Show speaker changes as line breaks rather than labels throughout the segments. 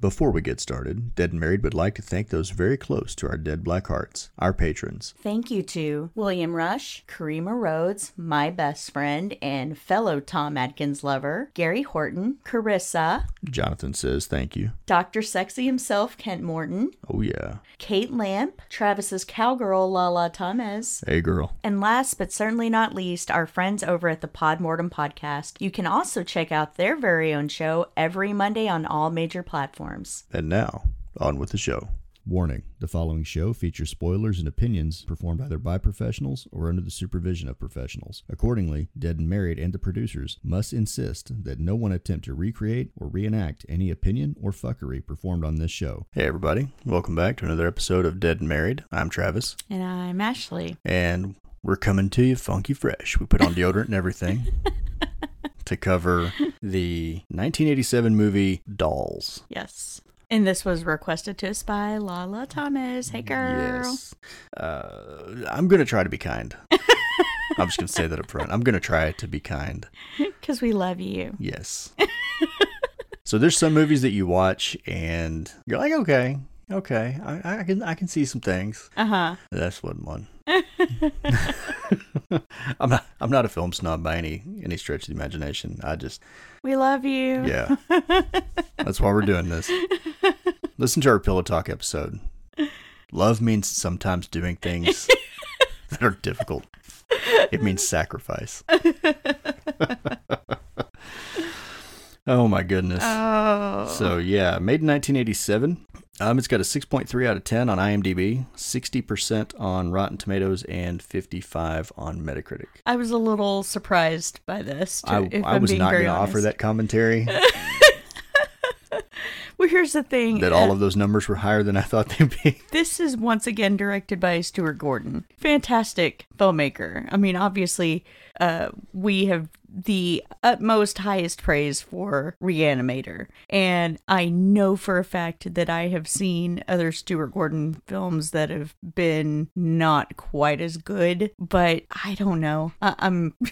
Before we get started, Dead and Married would like to thank those very close to our dead black hearts, our patrons.
Thank you to William Rush, Karima Rhodes, my best friend and fellow Tom Atkins lover, Gary Horton, Carissa,
Jonathan says thank you.
Dr. Sexy himself, Kent Morton,
Oh, yeah.
Kate Lamp, Travis's cowgirl, Lala Thomas,
Hey, girl.
and last but certainly not least, our friends over at the Podmortem Podcast. You can also check out their very own show every Monday on all major platforms.
And now, on with the show. Warning the following show features spoilers and opinions performed either by professionals or under the supervision of professionals. Accordingly, Dead and Married and the producers must insist that no one attempt to recreate or reenact any opinion or fuckery performed on this show. Hey, everybody. Welcome back to another episode of Dead and Married. I'm Travis,
And I'm Ashley.
and we're coming to you funky fresh. We put on deodorant and everything. To cover the 1987 movie Dolls.
Yes. And this was requested to us by Lala Thomas. Hey, girl.
Yes. Uh, I'm going to try to be kind. I'm just going to say that up front. I'm going to try to be kind.
Because we love you.
Yes. so there's some movies that you watch and you're like, okay, okay, I, I can I can see some things.
Uh huh.
That's one one. I'm not I'm not a film snob by any any stretch of the imagination. I just
We love you.
yeah. That's why we're doing this. Listen to our pillow talk episode. Love means sometimes doing things that are difficult. It means sacrifice. oh my goodness.
Oh.
So yeah, made in 1987. Um, it's got a 6.3 out of 10 on IMDb, 60% on Rotten Tomatoes, and 55 on Metacritic.
I was a little surprised by this. To,
I, I was not going to offer that commentary
Well, here's the thing.
that all of those numbers were higher than I thought they'd be.
This is once again directed by Stuart Gordon. Fantastic filmmaker. I mean, obviously, uh, we have the utmost highest praise for Reanimator. And I know for a fact that I have seen other Stuart Gordon films that have been not quite as good, but I don't know. I- I'm.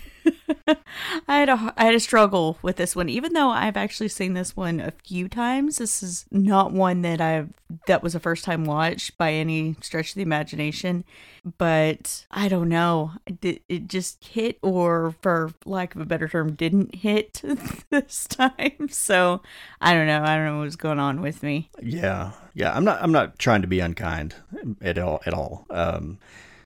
I had a I had a struggle with this one, even though I've actually seen this one a few times. This is not one that I've that was a first time watch by any stretch of the imagination. But I don't know, it, it just hit, or for lack of a better term, didn't hit this time. So I don't know. I don't know what's going on with me.
Yeah, yeah. I'm not. I'm not trying to be unkind at all. At all. Um,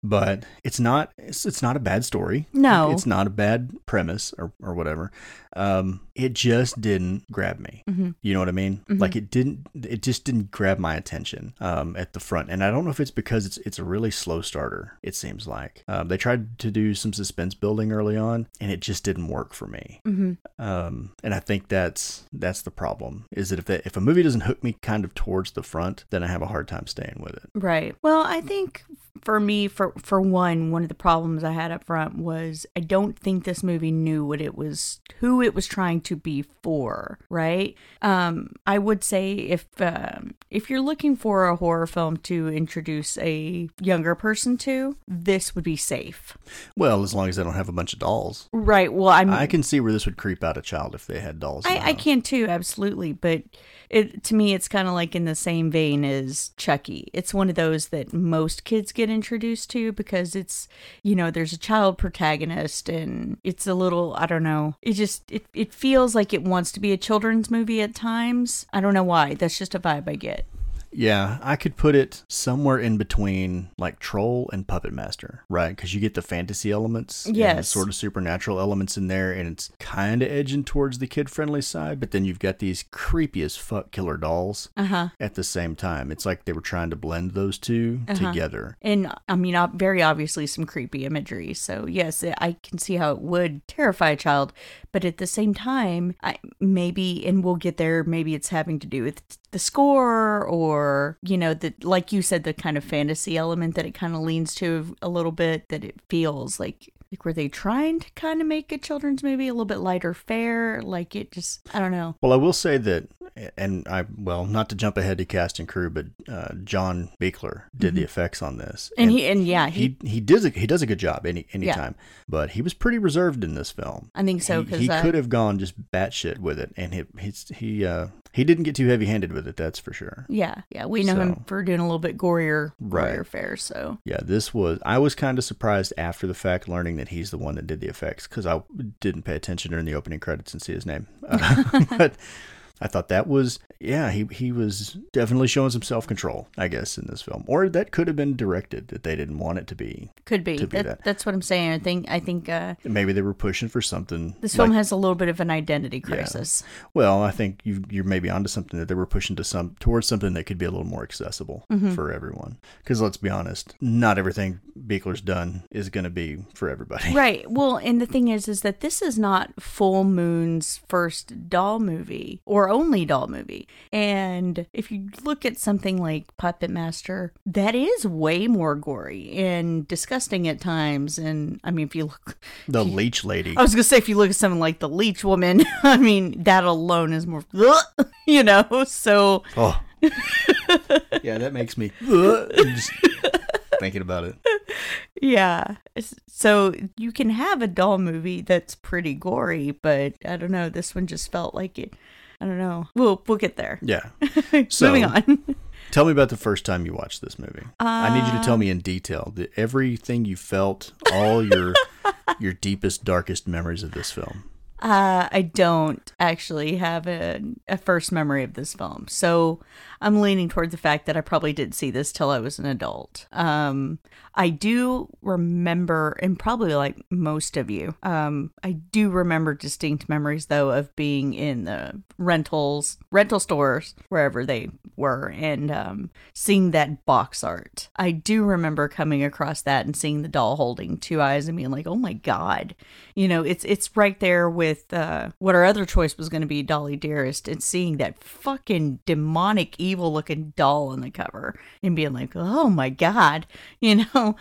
but it's not. It's, it's not a bad story.
No.
it's not a bad premise or or whatever. Um, it just didn't grab me. You know what I mean? Like it didn't. It just didn't grab my attention. Um, at the front, and I don't know if it's because it's it's a really slow starter. It seems like um, they tried to do some suspense building early on, and it just didn't work for me.
Mm-hmm.
Um, and I think that's that's the problem. Is that if they, if a movie doesn't hook me kind of towards the front, then I have a hard time staying with it.
Right. Well, I think for me, for for one, one of the problems I had up front was I don't think this movie knew what it was, who it was trying to be for. Right. Um, I would say if um, if you're looking for a horror film to introduce a younger person to, this would be safe.
Well, as long as they don't have a bunch of dolls,
Right. Well, I'm.
I can see where this would creep out a child if they had dolls.
I, I can too, absolutely. But it to me, it's kind of like in the same vein as Chucky. It's one of those that most kids get introduced to because it's, you know, there's a child protagonist and it's a little, I don't know, it just, it, it feels like it wants to be a children's movie at times. I don't know why. That's just a vibe I get.
Yeah, I could put it somewhere in between like Troll and Puppet Master, right? Because you get the fantasy elements, and
Yes.
sort of supernatural elements in there, and it's kind of edging towards the kid friendly side. But then you've got these creepy as fuck killer dolls
Uh huh.
at the same time. It's like they were trying to blend those 2
Uh-huh.
together.
And I mean, very obviously some creepy imagery. So yes, I can see how it would terrify a child, but at the same time, I maybe, and we'll get there. Maybe it's having to do with the score, or you know, the like you said, the kind of fantasy element that it kind of leans to a little bit. That it feels like Like, were they trying to kind of make a children's movie a little bit lighter fare? Like, it just, I don't know.
Well, I will say that, and I well, not to jump ahead to cast and crew, but uh, John Buechler did the effects on this,
Mm-hmm. And he, and yeah, he,
he he does a, he does a good job any anytime, but he was pretty reserved in this film.
I think so
He,
because
he could have gone just batshit with it, and he he's, he uh, he didn't get too heavy handed with it. That's for sure.
Yeah, yeah, we know him for doing a little bit gorier,
Right.
gorier fare. So
Yeah, this was. I was kind of surprised after the fact, learning that he's the one that did the effects because I didn't pay attention during the opening credits and see his name. Uh, but I thought that was, yeah, he he was definitely showing some self control, I guess, in this film. Or that could have been directed that they didn't want it to be.
could be.
To be
That-
that.
That's what I'm saying. I think. I think uh,
Maybe they were pushing for something.
this film
like-
has a little bit of an identity crisis.
Well, I think you you're maybe onto something that they were pushing to some towards something that could be a little more accessible
Mm-hmm.
for everyone. Because let's be honest, not everything Buechler's done is going to be for everybody.
Right. Well, and the thing is, is that this is not Full Moon's first doll movie or only doll movie. And if you look at something like Puppet Master, that is way more gory and disgusting at times. And I mean, if you look,
The leech lady.
I was gonna say, if you look at something like the Leech Woman, I mean, that alone is more, you know. So
Oh. yeah, that makes me just thinking about it.
Yeah. So you can have a doll movie that's pretty gory, but I don't know. This one just felt like it. I don't know. We'll we'll get there.
Yeah. So,
Moving on.
Tell me about the first time you watched this movie. I need you to tell me in um, detail the, everything you felt, all your your deepest, darkest memories of this film.
Uh, I don't actually have a, a first memory of this film, so I'm leaning toward the fact that I probably didn't see this till I was an adult. Um, I do remember, and probably like most of you, um, I do remember distinct memories though of being in the rentals, rental stores, wherever they were, and um, seeing that box art. I do remember coming across that and seeing the doll holding two eyes and being like, "Oh my god!" You know, it's it's right there with uh, what our other choice was going to be, Dolly Dearest, and seeing that fucking demonic, evil-looking doll on the cover and being like, "Oh my god," you know.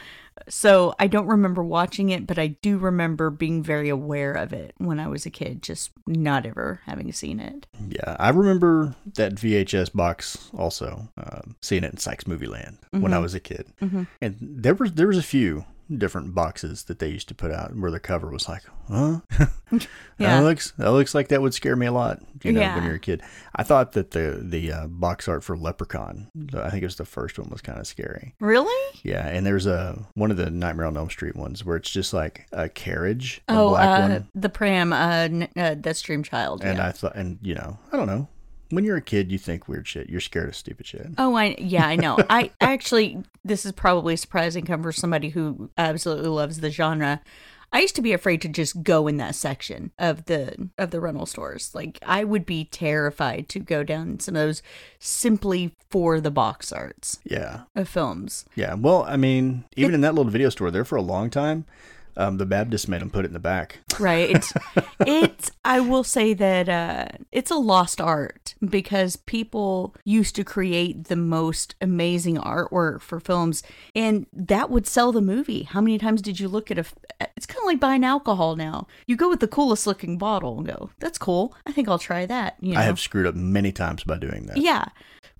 So I don't remember watching it, but I do remember being very aware of it when I was a kid, just not ever having seen it.
Yeah, I remember that VHS box also, um, seeing it in Sykes Movie Land when I was a kid, and there was there was a few different boxes that they used to put out where the cover was like, huh?
Yeah.
That looks that looks like that would scare me a lot, you know,
Yeah.
when you're a kid. I thought that the the uh, box art for Leprechaun, I think it was the first one, was kind of scary.
Really?
Yeah, and there's a one of the Nightmare on Elm Street ones where it's just like a carriage, a
Oh,
black
uh,
one,
the pram, uh, n- uh, that's Dream Child.
and
yeah.
I thought, and you know, I don't know. When you're a kid, you think weird shit. You're scared of stupid shit.
Oh, I yeah, I know. I actually, this is probably surprising come for somebody who absolutely loves the genre. I used to be afraid to just go in that section of the of the rental stores. Like I would be terrified to go down some of those simply for the box arts
Yeah,
of films.
yeah. Well, I mean, even in that little video store there for a long time, um, the Baptist made them put it in the back.
Right. It's, it's I will say that uh, it's a lost art because people used to create the most amazing artwork for films and that would sell the movie. How many times did you look at a? it's kind of like buying alcohol now. You go with the coolest looking bottle and go, "That's cool. I think I'll try that." You know.
I have screwed up many times by doing that.
Yeah.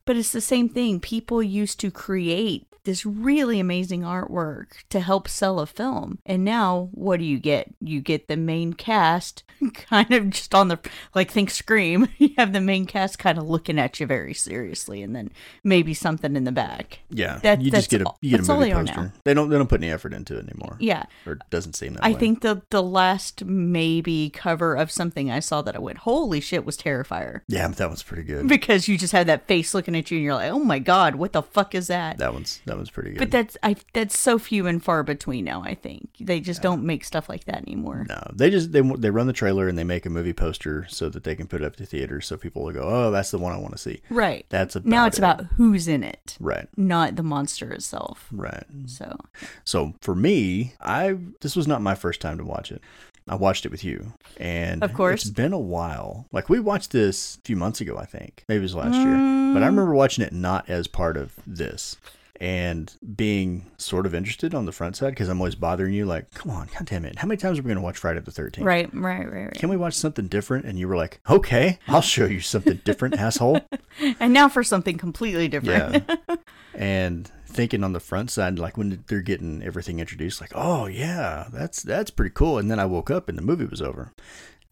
But it's the same thing. People used to create this really amazing artwork to help sell a film. And now what do you get? You get the main cast kind of just on the like think Scream. You have the main cast kind of looking at you very seriously and then maybe something in the back.
Yeah,
That-
you
that's
just get a you get a movie
they are
poster.
now.
They don't they don't put any effort into it anymore.
Yeah.
or it doesn't seem that
I
way.
think the the last maybe cover of something I saw that I went, holy shit, was Terrifier.
Yeah, that one's pretty good.
Because you just have that face looking at you and you're like, oh my god, what the fuck is that?
That one's that was pretty good.
But that's I that's so few and far between now. I think they just don't make stuff like that anymore.
No, they just they they run the trailer and they make a movie poster so that they can put it up to theaters so people will go, oh, that's the one I want to see.
Right.
That's about
now it's
it.
about who's in it,
right,
not the monster itself.
right.
So
So for me, I this was not my first time to watch it. I watched it with you, and
Of course.
it's been a while. Like we watched this a few months ago, I think, maybe it was last year.
Mm.
But I remember watching it not as part of this. And being sort of interested on the front side because I'm always bothering you, like, come on, god damn it. How many times are we going to watch Friday the 13th?
right, right, right, right.
Can we watch something different? And you were like, okay, I'll show you something different, asshole.
And now for something completely different.
Yeah. and thinking on the front side, like when they're getting everything introduced, like, oh yeah, that's that's pretty cool. And then I woke up and the movie was over.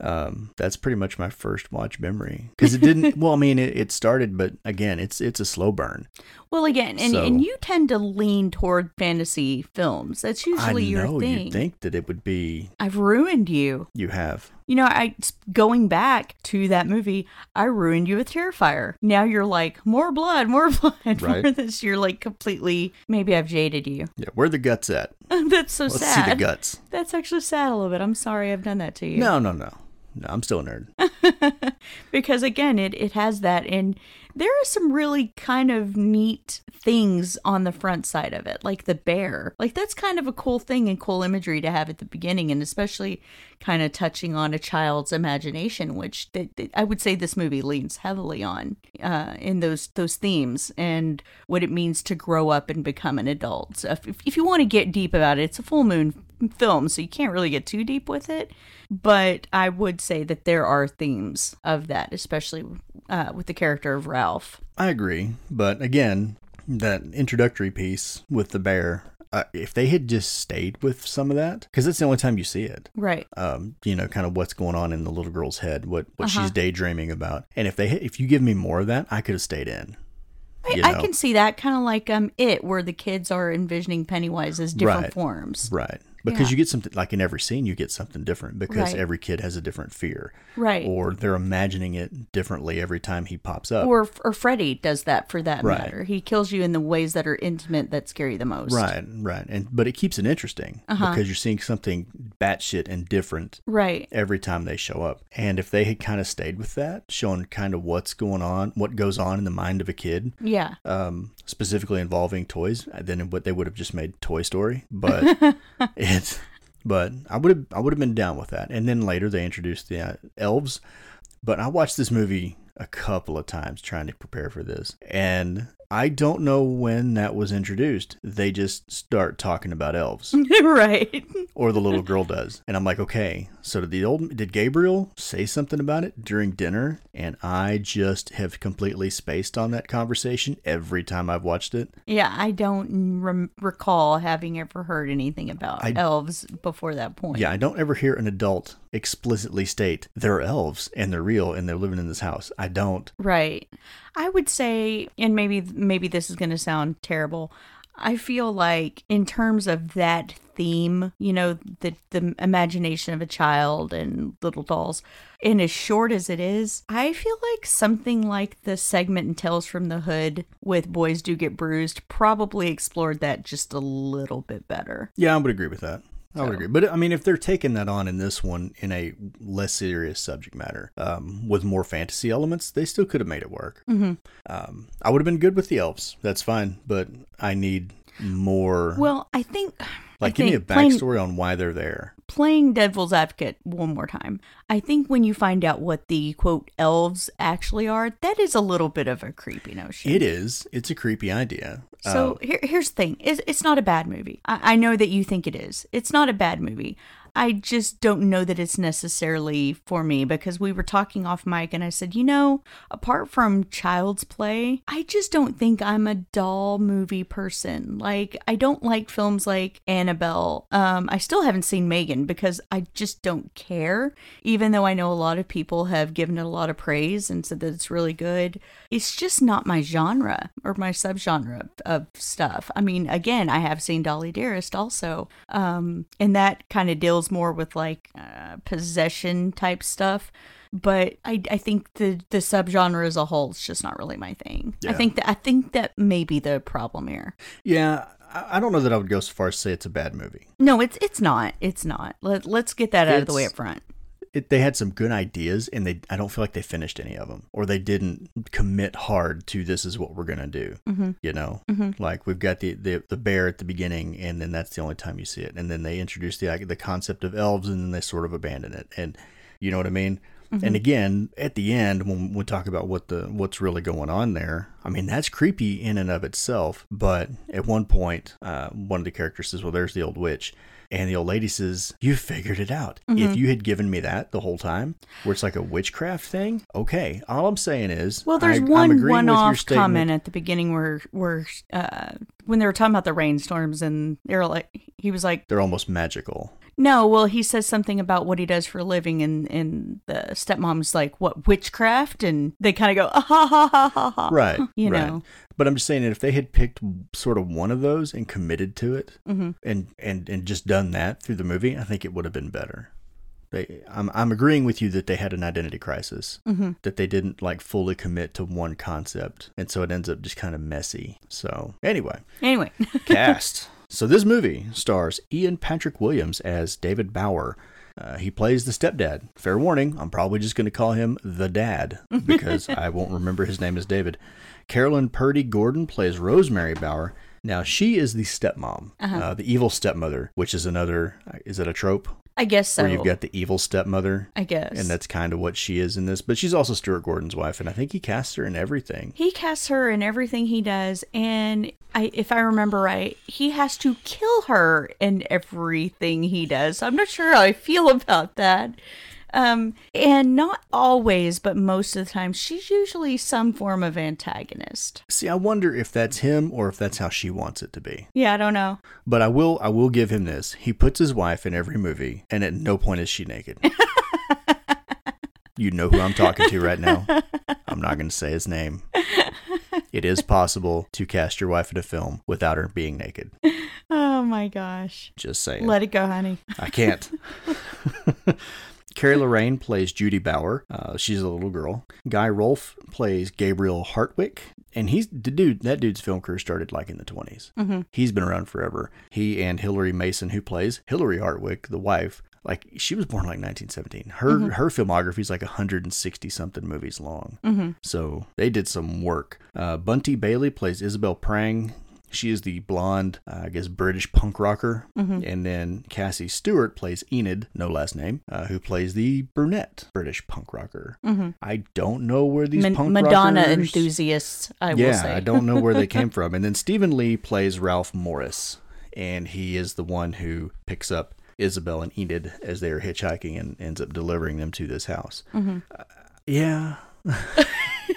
Um, that's pretty much my first watch memory because it didn't. well, I mean, it, it started, but again, it's it's a slow burn.
Well, again, and,
So-
and you tend to lean toward fantasy films. That's usually
I
your
know
thing.
you'd think that it would be.
I've ruined you.
You have.
You know, I going back to that movie, I ruined you with Terrifier. Now you're like more blood, more blood,
Right.
more this. You're like completely. Maybe I've jaded you.
Yeah, where the guts at?
That's so
Let's
sad.
see the guts.
That's actually sad a little bit. I'm sorry I've done that to you.
No, no, no. I'm still a nerd.
because again it, it has that and there are some really kind of neat things on the front side of it like the bear like that's kind of a cool thing and cool imagery to have at the beginning and especially kind of touching on a child's imagination which th- th- i would say this movie leans heavily on uh, in those those themes and what it means to grow up and become an adult so if, if you want to get deep about it it's a full moon film so you can't really get too deep with it but I would say that there are themes of that, especially uh, with the character of Ralph.
I agree, but again, that introductory piece with the bear. Uh, if they had just stayed with some of that, because it's the only time you see it,
Right.
um, you know, kind of what's going on in the little girl's head, what what
Uh-huh.
she's daydreaming about, and if they if you give me more of that, I could have stayed in.
I, I can see that kind of like um it, where the kids are envisioning Pennywise as different
Right.
forms.
Right. Because
Yeah.
you get something like in every scene, you get something different because
Right.
every kid has a different fear,
Right.
or they're imagining it differently every time he pops up.
Or or Freddy does that for that
Right.
matter. He kills you in the ways that are intimate that scare you the most.
Right, right, and but it keeps it interesting
Uh-huh.
because you're seeing something batshit and different
Right.
every time they show up. And if they had kind of stayed with that, showing kind of what's going on, what goes on in the mind of a kid,
Yeah.
um, specifically involving toys, then what they would have just made Toy Story. But but I would have, I would have been down with that. And then later they introduced the uh, elves. But I watched this movie a couple of times trying to prepare for this, and I don't know when that was introduced. They just start talking about elves
right.
or the little girl does. And I'm like, okay, so did the old did Gabriel say something about it during dinner? And I just have completely spaced on that conversation every time I've watched it.
Yeah, I don't rem- recall having ever heard anything about
I-
elves before that point.
Yeah, I don't ever hear an adult explicitly state they're elves and they're real and they're living in this house. I don't.
Right. I would say and maybe maybe this is going to sound terrible. I feel like in terms of that theme, you know, the the imagination of a child and little dolls, and as short as it is, I feel like something like the segment in Tales from the Hood with Boys Do Get Bruised probably explored that just a little bit better.
Yeah, I would agree with that. I would agree. But I mean, if they're taking that on in this one in a less serious subject matter um, with more fantasy elements, they still could have made it work.
Mhm.
Um, I would have been good with the elves. That's fine. But I need more.
Well, I think
like,
I
give me a backstory on why they're there.
playing devil's advocate one more time i think when you find out what the quote elves actually are that is a little bit of a creepy notion
It is. It's a creepy idea.
So
Uh,
here, here's the thing. It's, it's not a bad movie. I, I know that you think it is. It's not a bad movie i just don't know that it's necessarily for me because we were talking off mic and i said you know apart from child's play i just don't think i'm a doll movie person. Like i don't like films like annabelle. Um i still haven't seen megan because i just don't care even though i know a lot of people have given it a lot of praise and said that it's really good. It's just not my genre or my subgenre of stuff. I mean again i have seen dolly dearest also um and that kind of deals more with like uh, possession type stuff but I, I think the the subgenre as a whole is just not really my thing. I think that I think that may be the problem here.
yeah, I don't know that I would go so far as to say it's a bad movie.
No, it's it's not. It's not. Let let's get that out of the way up front.
It, they had some good ideas, and they I don't feel like they finished any of them, or they didn't commit hard to this is what we're gonna do.
Mhm.
You know,
Mhm.
like we've got the, the the bear at the beginning, and then that's the only time you see it, and then they introduce the the concept of elves, and then they sort of abandon it, and you know what I mean. And again, at the end, when we talk about what the what's really going on there, I mean that's creepy in and of itself. But at one point, uh, one of the characters says, "Well, there's the old witch," and the old lady says, "You figured it out. If you had given me that the whole time, where it's like a witchcraft thing, okay. All I'm saying is,
Well, there's
I,
one
your
one-off comment at the beginning where where uh, when they were talking about the rainstorms and they were like he was like,
They're almost magical.
no, well, he says something about what he does for a living, and, and the stepmom's like, what, witchcraft? And they kind of go, ah, ha, ha, ha, ha, ha.
Right.
You
right.
know.
But I'm just saying that if they had picked sort of one of those and committed to it
Mm-hmm.
and, and, and just done that through the movie, I think it would have been better. They, I'm, I'm agreeing with you that they had an identity crisis,
Mm-hmm.
that they didn't like fully commit to one concept. And so it ends up just kind of messy. So, anyway,
Anyway,
cast. So this movie stars Ian Patrick Williams as David Bauer. Uh, he plays the stepdad. Fair warning, I'm probably just going to call him the dad because I won't remember his name as David. Carolyn Purdy Gordon plays Rosemary Bauer. Now she is the stepmom, uh the evil stepmother, which is another. Is it a trope
I guess so.
where you've got the evil stepmother?
I guess.
And that's kind of what she is in this. But she's also Stuart Gordon's wife, and I think he casts her in everything.
he casts her in everything he does, and I, if I remember right, he has to kill her in everything he does. I'm not sure how I feel about that. Um, and not always, but most of the time, she's usually some form of antagonist.
See, I wonder if that's him or if that's how she wants it to be.
Yeah, I don't know.
But I will I will give him this. He puts his wife in every movie and at no point is she naked. you know who I'm talking to right now. I'm not going to say his name. It is possible to cast your wife in a film without her being naked.
Oh my gosh.
Just saying.
Let it go, honey.
I can't. Carrie Lorraine plays Judy Bauer. Uh, she's a little girl. Guy Rolfe plays Gabriel Hartwick. And he's the dude, that dude's film career started like in the 20s.
Mm-hmm.
He's been around forever. He and Hilary Mason, who plays Hillary Hartwick, the wife, like she was born like 1917. Her her filmography is like 160 something movies long.
Mm-hmm.
So they did some work. Uh, Bunty Bailey plays Isabel Prang. She is the blonde, uh, I guess, British punk rocker. And then Cassie Stewart plays Enid, no last name, uh, who plays the brunette British punk rocker. I don't know where these
Ma-
punk
Madonna
rockers...
enthusiasts, I will
Yeah. I don't know where they came from. And then Stephen Lee plays Ralph Morris, and he is the one who picks up Isabel and Enid as they are hitchhiking and ends up delivering them to this house.
Mm-hmm.
Uh, yeah.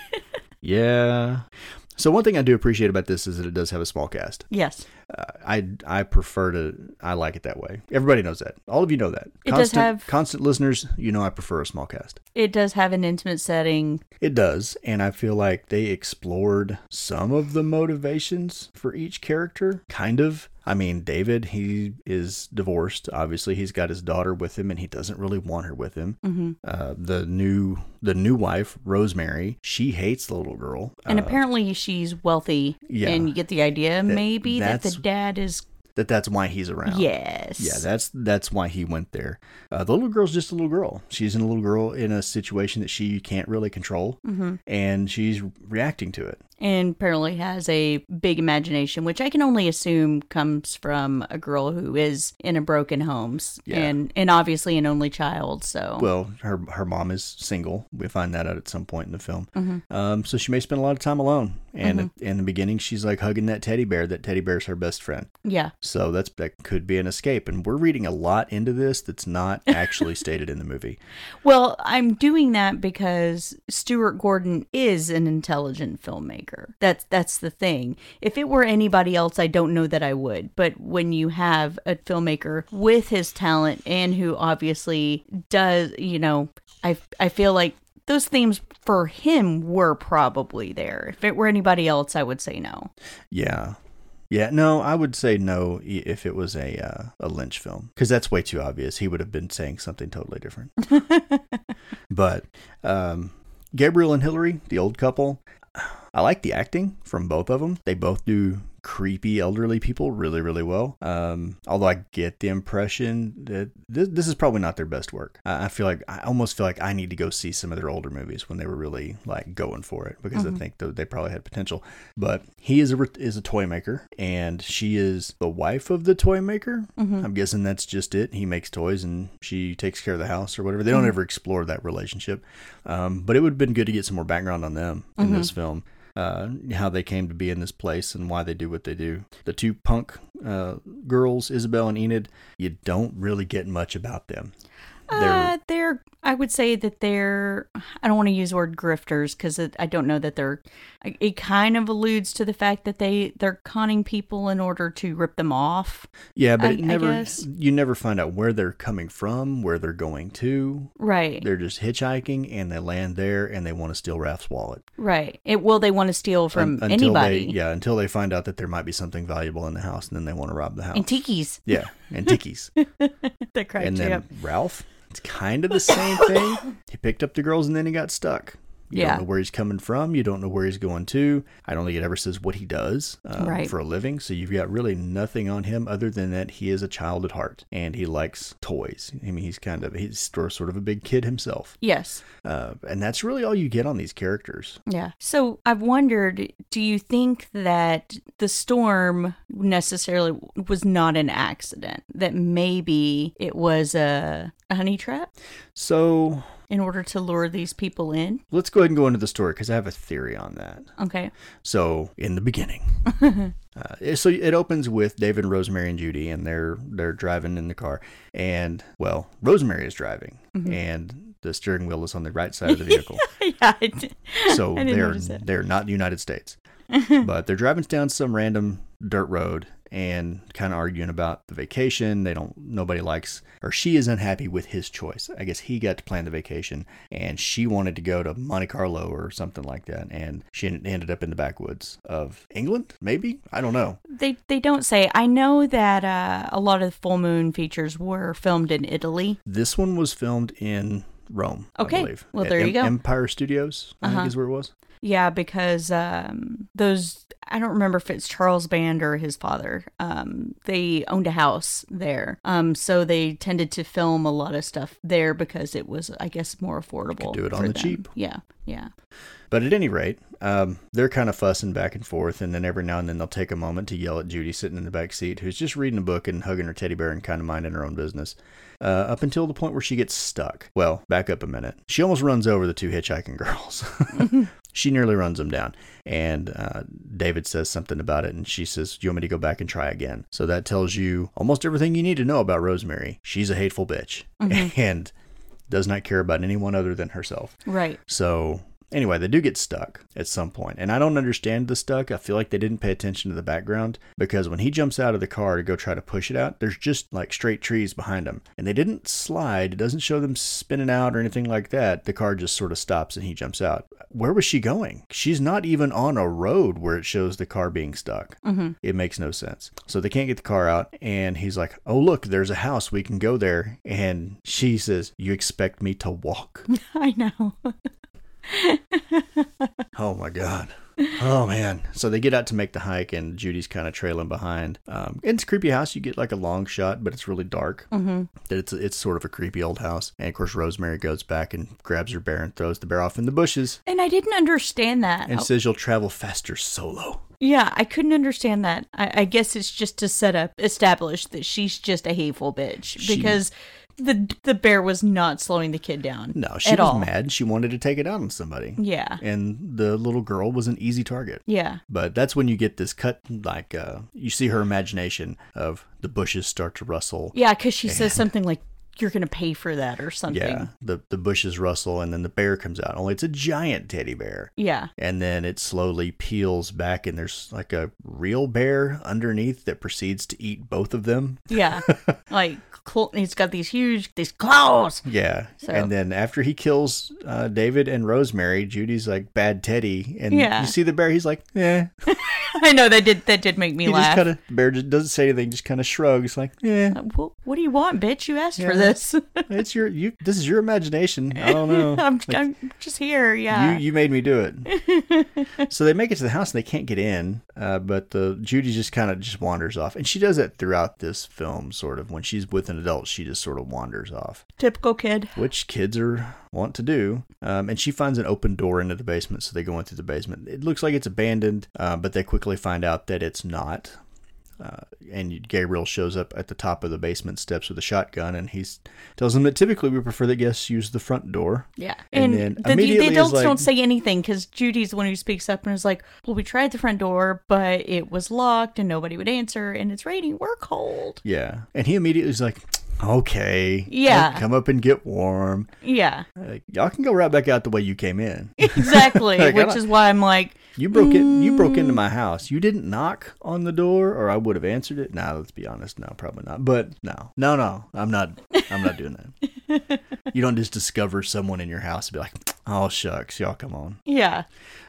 yeah. So one thing I do appreciate about this is that it does have a small cast.
yes.
Uh, I I prefer to I like it that way. Everybody knows that. All of you know that.
It does have-
constant listeners. You know I prefer a small cast.
It does have an intimate setting.
It does, and I feel like they explored some of the motivations for each character, kind of. I mean, David, he is divorced. Obviously, he's got his daughter with him, and he doesn't really want her with him.
Mm-hmm.
Uh, the new, the new wife, Rosemary, she hates the little girl.
And
Uh,
apparently she's wealthy.
yeah.
And you get the idea maybe that the dad is.
that that's why he's around.
Yes.
Yeah, that's that's why he went there. Uh, the little girl's just a little girl. She's in a little girl in a situation that she can't really control,
Mm-hmm.
and she's reacting to it.
And apparently has a big imagination, which I can only assume comes from a girl who is in a broken home,
Yeah.
and and obviously an only child. So
Well, her her mom is single. We find that out at some point in the film.
Mhm.
Um, so she may spend a lot of time alone. And in the beginning, she's like hugging that teddy bear. That teddy bear's her best friend.
yeah,
So that's that could be an escape. And we're reading a lot into this that's not actually stated in the movie.
well, I'm doing that because Stuart Gordon is an intelligent filmmaker. That's that's the thing. If it were anybody else, I don't know that I would. But when you have a filmmaker with his talent and who obviously does, you know, I I feel like those themes for him were probably there. If it were anybody else, I would say no.
Yeah. Yeah, no, I would say no if it was a uh, a Lynch film because that's way too obvious. He would have been saying something totally different. but um, Gabriel and Hillary, the old couple, I like the acting from both of them. They both do creepy elderly people really, really well. Um, although I get the impression that this, this is probably not their best work. I, I feel like I almost feel like I need to go see some of their older movies when they were really like going for it because I think that they probably had potential. But he is a is a toy maker, and she is the wife of the toy maker. I'm guessing that's just it. He makes toys, and she takes care of the house or whatever. They don't ever explore that relationship. Um, but it would have been good to get some more background on them in this film uh, how they came to be in this place and why they do what they do. The two punk uh, girls, Isabel and Enid, you don't really get much about them.
Uh, they're I would say that they're, I don't want to use the word grifters because I don't know that they're, it kind of alludes to the fact that they, they're conning people in order to rip them off.
Yeah, but
I-
never you never find out where they're coming from, where they're going to.
Right.
They're just hitchhiking and they land there and they want to steal Ralph's wallet.
Right. It will they want to steal from
until
anybody.
They, yeah, until they find out that there might be something valuable in the house and then they want to rob the house.
And tikis.
yeah, and Tikis.
That cracked
and then
up.
Ralph, it's kind of the same thing. He picked up the girls and then he got stuck. You
Yeah.
don't know where he's coming from. You don't know where he's going to. I don't think it ever says what he does um,
Right.
for a living. So you've got really nothing on him other than that he is a child at heart and he likes toys. I mean, he's kind of he's sort of a big kid himself,
Yes.
uh, and that's really all you get on these characters.
Yeah. So I've wondered do you think that the storm necessarily was not an accident? That maybe it was a, a honey trap
So
in order to lure these people in?
let's go ahead and go into the story because I have a theory on that.
Okay.
So in the beginning, uh, so it opens with David, Rosemary, and Judy, and they're they're driving in the car, and well, Rosemary is driving, and the steering wheel is on the right side of the vehicle,
yeah. I did-
so
I
they're they're not the United States, but they're driving down some random dirt road and kind of arguing about the vacation. They don't nobody likes or she is unhappy with his choice. I guess he got to plan the vacation and she wanted to go to Monte Carlo or something like that and she ended up in the backwoods of England, maybe? I don't know.
They they don't say. I know that uh, a lot of the full moon features were filmed in Italy.
This one was filmed in Rome,
Okay. Well, there you go.
Empire Studios, I
Uh-huh.
think is where it was.
Yeah, because um, those I don't remember if it's Charles Band or his father. Um, they owned a house there, um, so they tended to film a lot of stuff there because it was, I guess, more affordable.
do it on the
them.
cheap.
Yeah, yeah,
But at any rate, um, they're kind of fussing back and forth, and then every now and then they'll take a moment to yell at Judy sitting in the back seat, who's just reading a book and hugging her teddy bear and kind of minding her own business. Uh, up until the point where she gets stuck. Well, back up a minute. She almost runs over the two hitchhiking girls. she nearly runs him down. And uh, David says something about it, and she says, Do you want me to go back and try again? So that tells you almost everything you need to know about Rosemary. She's a hateful bitch and does not care about anyone other than herself.
right.
So anyway, they do get stuck at some point, and I don't understand the stuck. I feel like they didn't pay attention to the background because when he jumps out of the car to go try to push it out, there's just like straight trees behind him, and they didn't slide. It doesn't show them spinning out or anything like that. The car just sort of stops and he jumps out. Where was she going? She's not even on a road where it shows the car being stuck.
hmm
It makes no sense. So they can't get the car out, and he's like, "Oh look, there's a house. We can go there." And she says, "You expect me to walk?"
I know.
Oh my god. Oh man. So they get out to make the hike and Judy's kind of trailing behind. Um, it's a creepy house. You get like a long shot, but it's really dark.
hmm
That It's it's sort of a creepy old house. And of course Rosemary goes back and grabs her bear and throws the bear off in the bushes
And I didn't understand that.
and says you'll travel faster solo.
Yeah, I couldn't understand that. I, I guess it's just to set up, establish that she's just a hateful bitch
She-
because the the bear was not slowing the kid down.
No, she was
all.
mad. She wanted to take it out on somebody.
Yeah,
And the little girl was an easy target.
yeah,
But that's when you get this cut, like uh, you see her imagination of the bushes start to rustle.
yeah. Because she says something like, "You're gonna pay for that" or something.
Yeah, the the bushes rustle and then the bear comes out. Only it's a giant teddy bear.
Yeah,
And then it slowly peels back and there's like a real bear underneath that proceeds to eat both of them.
yeah. like he's got these huge these claws.
Yeah.
So-
And then after he kills uh, David and Rosemary, Judy's like bad Teddy, and
Yeah.
you see the bear. He's like, yeah.
I know that did that did make me
He just
laugh.
kind of bear just doesn't say anything, just kind of shrugs, like, yeah.
Uh, What, what do you want, bitch? You asked for this.
It's your you. This is your imagination. I don't know.
I'm,
Like,
I'm just here. Yeah.
You you made me do it. so they make it to the house and they can't get in. Uh, but the Judy just kind of just wanders off, and she does that throughout this film. Sort of when she's with an adult, she just sort of wanders off,
Typical kid.
which kids are want to do. Um, and she finds an open door into the basement, so they go into the basement. It looks like it's abandoned, uh, but they quickly find out that it's not. Uh, and Gabriel shows up at the top of the basement steps with a shotgun, and he tells them that typically we prefer that guests use the front door.
Yeah.
And
And,
then
the, the,
immediately is
adults
like-
don't say anything because Judy's the one who speaks up and is like, well, we tried the front door, but it was locked and nobody would answer and it's raining. We're cold.
Yeah. And he immediately is like, okay.
Yeah.
Come up and get warm.
Yeah,
Like, y'all can go right back out the way you came in.
exactly.
Like,
which is why I'm like,
You broke it. You broke
Mm.
into my house. You didn't knock on the door, or I would have answered it. Nah, let's be honest. No, probably not. But no, no, no. I'm not. I'm not doing that. you don't just discover someone in your house and be like, "Oh shucks, y'all come on."
yeah,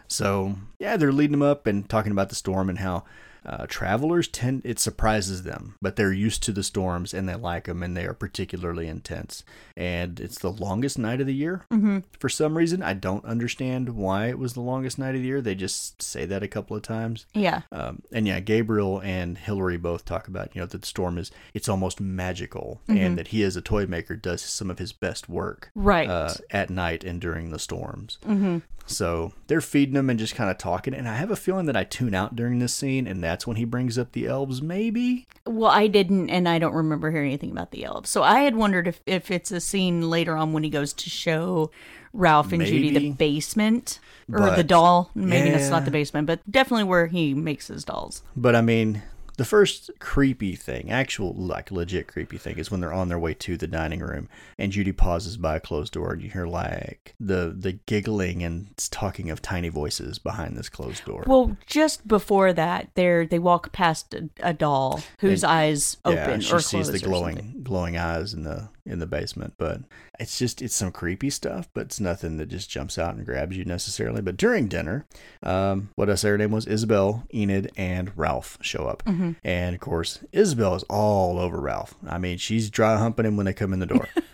So yeah, they're leading them up and talking about the storm and how uh, travelers tend it surprises them, but they're used to the storms and they like them and they are particularly intense. And it's the longest night of the year
hmm
for some reason. I don't understand why it was the longest night of the year. They just say that a couple of times.
yeah,
Um, and yeah, Gabriel and Hillary both talk about you know that the storm is it's almost magical and that he as a toy maker does some of his best work
right.
uh, at night and during the storms.
hmm
So they're feeding him and just kind of talking. And I have a feeling that I tune out during this scene, and that's when he brings up the elves. Maybe
Well, I didn't, and I don't remember hearing anything about the elves. So I had wondered if, if it's a scene later on when he goes to show Ralph and Judy the basement or the doll. Maybe that's not the basement, but definitely where he makes his dolls.
But I mean, the first creepy thing, actual like legit creepy thing, is when they're on their way to the dining room and Judy pauses by a closed door and you hear like the the giggling and talking of tiny voices behind this closed door.
Well, just before that, there they walk past a, a doll whose
And-
eyes open
yeah,
or
she sees the glowing glowing eyes and the in the basement. But it's just it's some creepy stuff, but it's nothing that just jumps out and grabs you necessarily. But during dinner, um, what I say her name was Isabel, Enid, and Ralph show up,
Mm-hmm.
and of course Isabel is all over Ralph. I mean, she's dry humping him when they come in the door,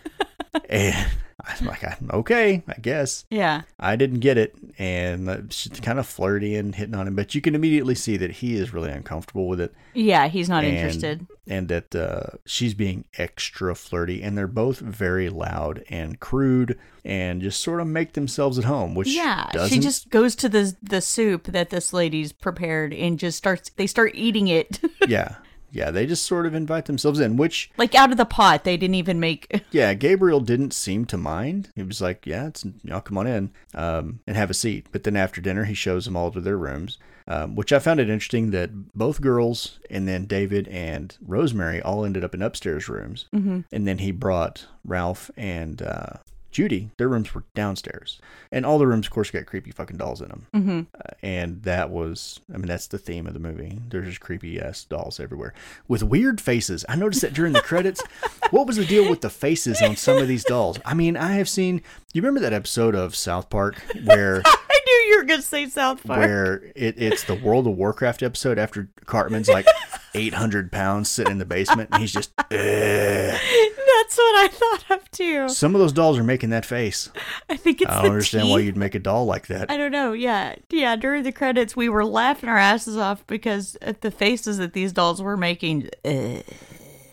and. I'm like, okay, I guess.
Yeah,
I didn't get it, and she's kind of flirty and hitting on him, but you can immediately see that he is really uncomfortable with it
yeah, he's not
and,
interested.
and that uh, she's being extra flirty and they're both very loud and crude and just sort of make themselves at home which
Yeah,
doesn't
she just goes to the the soup that this lady's prepared and just starts. They start eating it
yeah yeah they just sort of invite themselves in which
like out of the pot. They didn't even make.
yeah gabriel didn't seem to mind he was like yeah it's y'all come on in um, and have a seat but then after dinner he shows them all to their rooms um, which i found it interesting that both girls and then david and rosemary all ended up in upstairs rooms
Mhm.
and then he brought Ralph and uh, Judy. Their rooms were downstairs, and all the rooms, of course, got creepy fucking dolls in them.
hmm
Uh, and that was, I mean, that's the theme of the movie. There's just creepy ass dolls everywhere with weird faces. I noticed that during the credits. what was the deal with the faces on some of these dolls? I mean, I have seen. You remember that episode of South Park where?
I knew you were gonna say South Park.
where it, it's the World of Warcraft episode after Cartman's like 800 pounds sitting in the basement and he's just, "Ugh."
That's what I thought of too.
some of those dolls are making that face.
I think it's
I don't understand why you'd make a doll like that.
I don't know. Yeah, yeah. During the credits, we were laughing our asses off because at the faces that these dolls were making. Ugh.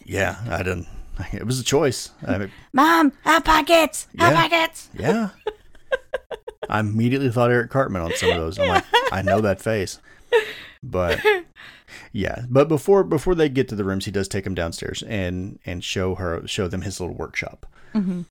Yeah, I didn't. It was a choice. I mean,
Mom, hot pockets, hot
Yeah.
pockets.
yeah. I immediately thought Eric Cartman on some of those. I'm like, I know that face. But yeah, but before before they get to the rooms, he does take them downstairs and and show her show them his little workshop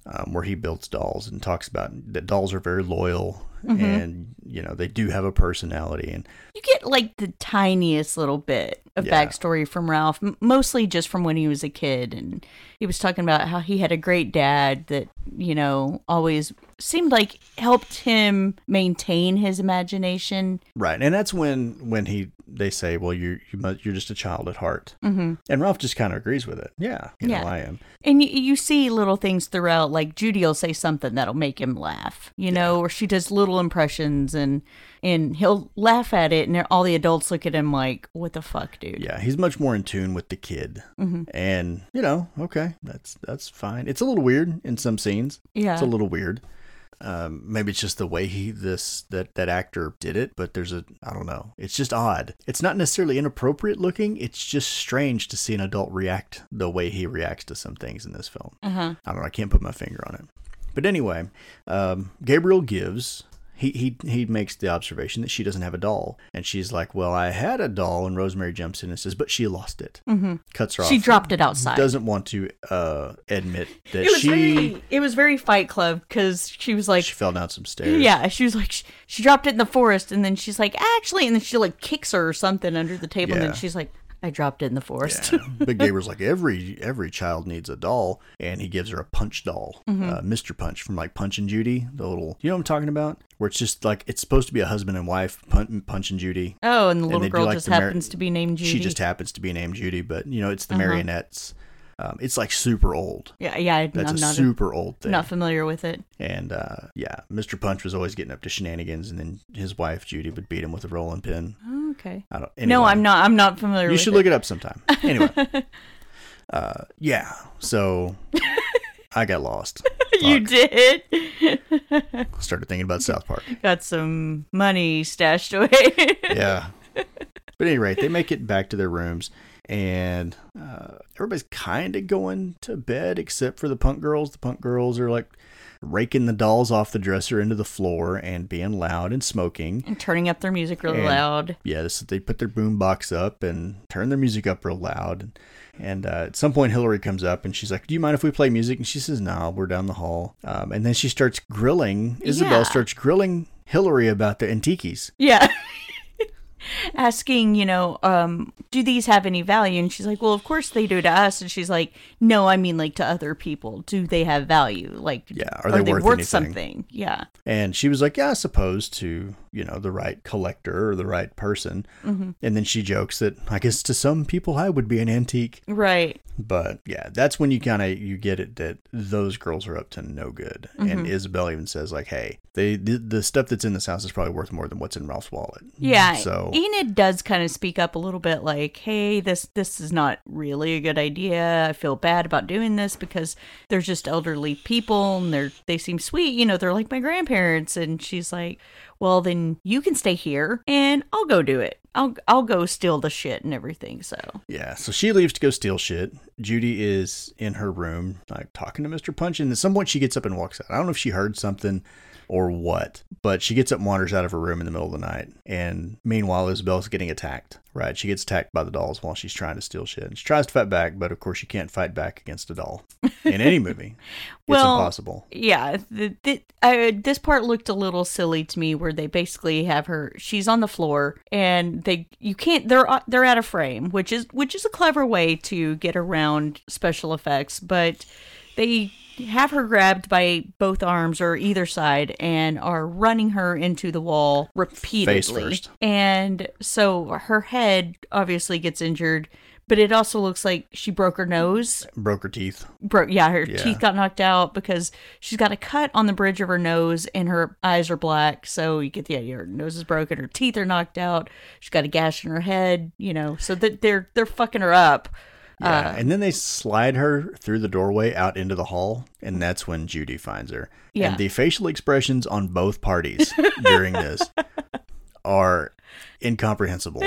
um, where he builds dolls and talks about that dolls are very loyal and you know they do have a personality and
You get like the tiniest little bit of
Yeah.
backstory from Ralph, mostly just from when he was a kid. And he was talking about how he had a great dad that, you know, always seemed like helped him maintain his imagination.
Right, and that's when when he they say, "Well, you're you must, you're just a child at heart," mm-hmm. and Ralph just kind of agrees with it. Yeah, you
Yeah.
know, I am.
And you, you see little things throughout, like Judy will say something that'll make him laugh, you know, or she does little impressions and and he'll laugh at it, and all the adults look at him like, "What the fuck, dude?"
Yeah, he's much more in tune with the kid,
Mm-hmm.
and you know, okay, that's that's fine. It's a little weird in some scenes.
Yeah.
It's a little weird. Um, maybe it's just the way he this that that actor did it, but there's a I don't know. It's just odd. It's not necessarily inappropriate looking. It's just strange to see an adult react the way he reacts to some things in this film.
Uh-huh.
I don't know. I can't put my finger on it. But anyway, um, Gabriel gives. He, he he makes the observation that she doesn't have a doll, and she's like, "Well, I had a doll." And Rosemary jumps in and says, "But she lost it." Mm-hmm. Cuts her off.
She dropped it outside.
Doesn't want to uh, admit that
it was
she
very it was very Fight Club because she was like,
she fell down some stairs.
yeah, she was like, she, she dropped it in the forest, and then she's like, actually, and then she like kicks her or something under the table, and then she's like, I dropped it in the forest.
Yeah. Big Gabriel's like every every child needs a doll, and he gives her a punch doll,
Mm-hmm.
uh, Mr. Punch from like Punch and Judy, the little you know what I'm talking about, where it's just like it's supposed to be a husband and wife, Punch, and Judy.
oh, and the little
do,
girl
like,
just
mar-
happens to be named Judy.
She just happens to be named Judy, but you know it's the
Uh-huh.
marionettes. Um, it's like super old.
yeah, yeah. I-
That's
I'm
a
not
super old thing.
not familiar with it.
And uh, yeah, Mr. Punch was always getting up to shenanigans, and then his wife Judy would beat him with a rolling pin.
Oh, okay.
I don't.
No. I'm not. I'm not familiar.
You should
it.
look it up sometime. Anyway, uh, yeah. So I got lost.
you did.
Started thinking about South Park.
Got some money stashed away.
Yeah. But at any rate, they make it back to their rooms, and uh, everybody's kind of going to bed except for the punk girls. The punk girls are like raking the dolls off the dresser into the floor and being loud and smoking.
and turning up their music really
And-
loud.
Yes, they put their boom box up and turn their music up real loud. And uh, at some point, Hillary comes up and she's like, "Do you mind if we play music?" And she says, "No, we're down the hall." Um, and then she starts grilling. Isabel
Yeah.
starts grilling Hillary about the antiques.
Yeah. Asking, you know, um, do these have any value? And she's like, well, of course they do to us. And she's like, no, I mean, like to other people. Do they have value? Like,
Yeah, are they worth anything?
something? Yeah.
And she was like, "Yeah, I suppose to you know the right collector or the right person."
Mm-hmm.
And then she jokes that I guess to some people I would be an antique.
Right.
But yeah, that's when you kind of you get it that those girls are up to no good.
Mm-hmm.
And Isabel even says like, "Hey, they the, the stuff that's in this house is probably worth more than what's in Ralph's wallet."
Yeah.
So
Enid does kind of speak up a little bit like, hey, this this is not really a good idea. I feel bad about doing this because they're just elderly people and they're they seem sweet, you know, they're like my grandparents and she's like, Well then you can stay here and I'll go do it. I'll I'll go steal the shit and everything, so
yeah, so she leaves to go steal shit. Judy is in her room, like talking to Mr. Punch, and at some point she gets up and walks out. I don't know if she heard something or what, but she gets up and wanders out of her room in the middle of the night. And meanwhile, Isabel's getting attacked. Right, she gets attacked by the dolls while she's trying to steal shit. And she tries to fight back, but of course, you can't fight back against a doll in any movie. It's impossible.
yeah, the, the, I, this part looked a little silly to me, where they basically have her. She's on the floor, and they you can't. They're uh, they're out of frame, which is which is a clever way to get around special effects, but they have her grabbed by both arms or either side and are running her into the wall repeatedly.
first.
And so her head obviously gets injured, but it also looks like she broke her nose
Broke her teeth.
broke yeah her
Yeah.
teeth got knocked out because she's got a cut on the bridge of her nose and her eyes are black so you get the idea her nose is broken her teeth are knocked out she's got a gash in her head you know so that they're they're fucking her up
Yeah, and then they slide her through the doorway out into the hall, and that's when Judy finds her.
Yeah.
And the facial expressions on both parties during this are incomprehensible.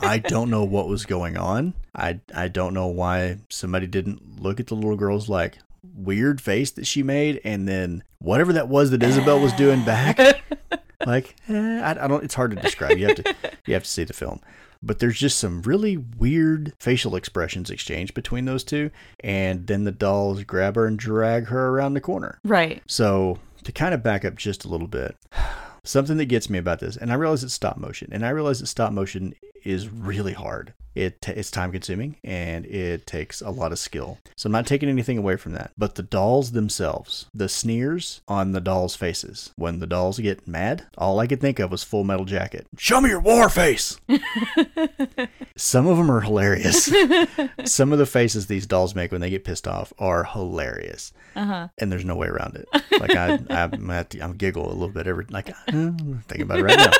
I don't know what was going on. I I don't know why somebody didn't look at the little girl's like weird face that she made, and then whatever that was that Isabel was doing back. like eh, I, I don't. It's hard to describe. You have to you have to see the film. But there's just some really weird facial expressions exchanged between those two, and then the dolls grab her and drag her around the corner.
right
So to kind of back up just a little bit, something that gets me about this, and I realize it's stop motion, and I realize that stop motion is really hard. It t- it's time consuming and it takes a lot of skill. So I'm not taking anything away from that. But the dolls themselves, the sneers on the dolls' faces when the dolls get mad, all I could think of was Full Metal Jacket. Show me your war face. Some of them are hilarious. Some of the faces these dolls make when they get pissed off are hilarious
uh-huh
and there's no way around it. Like I, I'm, at the, I'm giggle a little bit every like I'm thinking about it right now.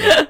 Yeah.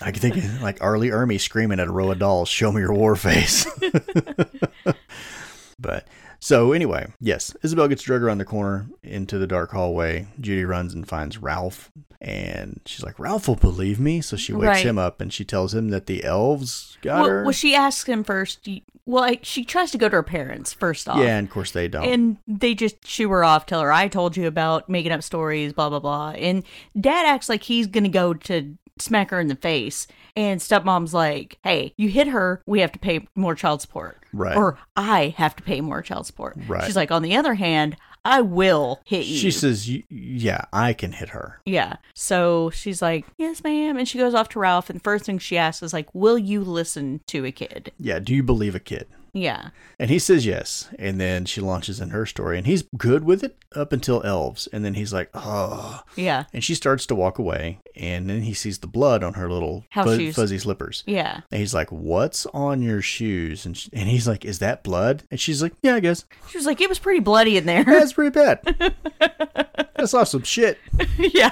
I can think of, like R. Lee Ermey screaming at a row of dolls, "Show me your war face." but so anyway, yes, Isabel gets dragged around the corner into the dark hallway. Judy runs and finds Ralph, and she's like, "Ralph will believe me." So she wakes
Right.
him up and she tells him that the elves got
well,
her.
well she asks him first well like, she tries to go to her parents first off
yeah, and of course they don't.
and they just shoo her off, tell her, I told you about making up stories, blah, blah, blah. And dad acts like he's going to go to smack her in the face. And stepmom's like, hey, you hit her, we have to pay more child support.
Right.
Or I have to pay more child support.
Right.
She's like, on the other hand, I will hit you.
She says, "Yeah, I can hit her."
Yeah. So she's like, Yes, ma'am. And she goes off to Ralph. And the first thing she asks is, like, Will you listen to a kid?
Yeah, do you believe a kid?
Yeah.
And he says yes. And then she launches in her story, and he's good with it up until elves. And then he's like, "Oh,"
Yeah.
and she starts to walk away. And then he sees the blood on her little fuzzy slippers.
Yeah.
And he's like, "What's on your shoes?" And sh and he's like, "Is that blood?" And she's like, "Yeah, I guess."
She was like, It was pretty bloody in there.
That's pretty bad. I saw some shit.
yeah.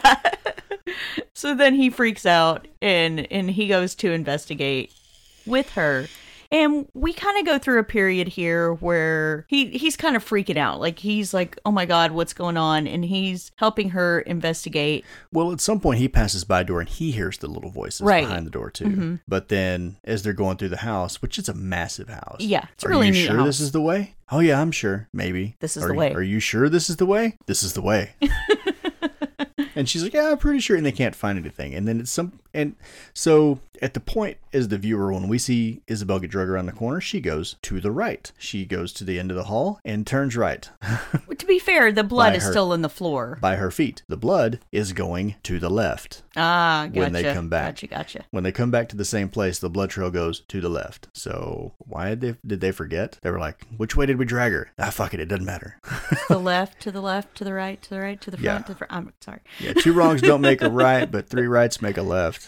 so then he freaks out and and he goes to investigate with her. And we kind of go through a period here where he he's kind of freaking out. Like he's like, "Oh my god, what's going on?" and he's helping her investigate.
Well, at some point he passes by a door and he hears the little voices
Right.
behind the door too. Mm-hmm. But then as they're going through the house, which is a massive house.
Yeah, it's
are
really
you sure this is the way? Oh yeah, I'm sure. Maybe.
This is
Are
the
you-
way.
Are you sure this is the way? This is the way. and she's like, "Yeah, I'm pretty sure." And they can't find anything. And then it's some and so at the point as the viewer when we see Isabel get drug around the corner, she goes to the right. She goes to the end of the hall and turns right.
To be fair, the blood
By
is
her-
still in the floor.
by her feet. The blood is going to the left.
Ah, gotcha.
when they come back.
Gotcha, gotcha.
When they come back to the same place, the blood trail goes to the left. So why did they did they forget? They were like, which way did we drag her? Ah, fuck it, it doesn't matter.
the left to the left to the right to the right to the front
Yeah.
to the front. I'm sorry.
yeah, two wrongs don't make a right, but three rights make a left.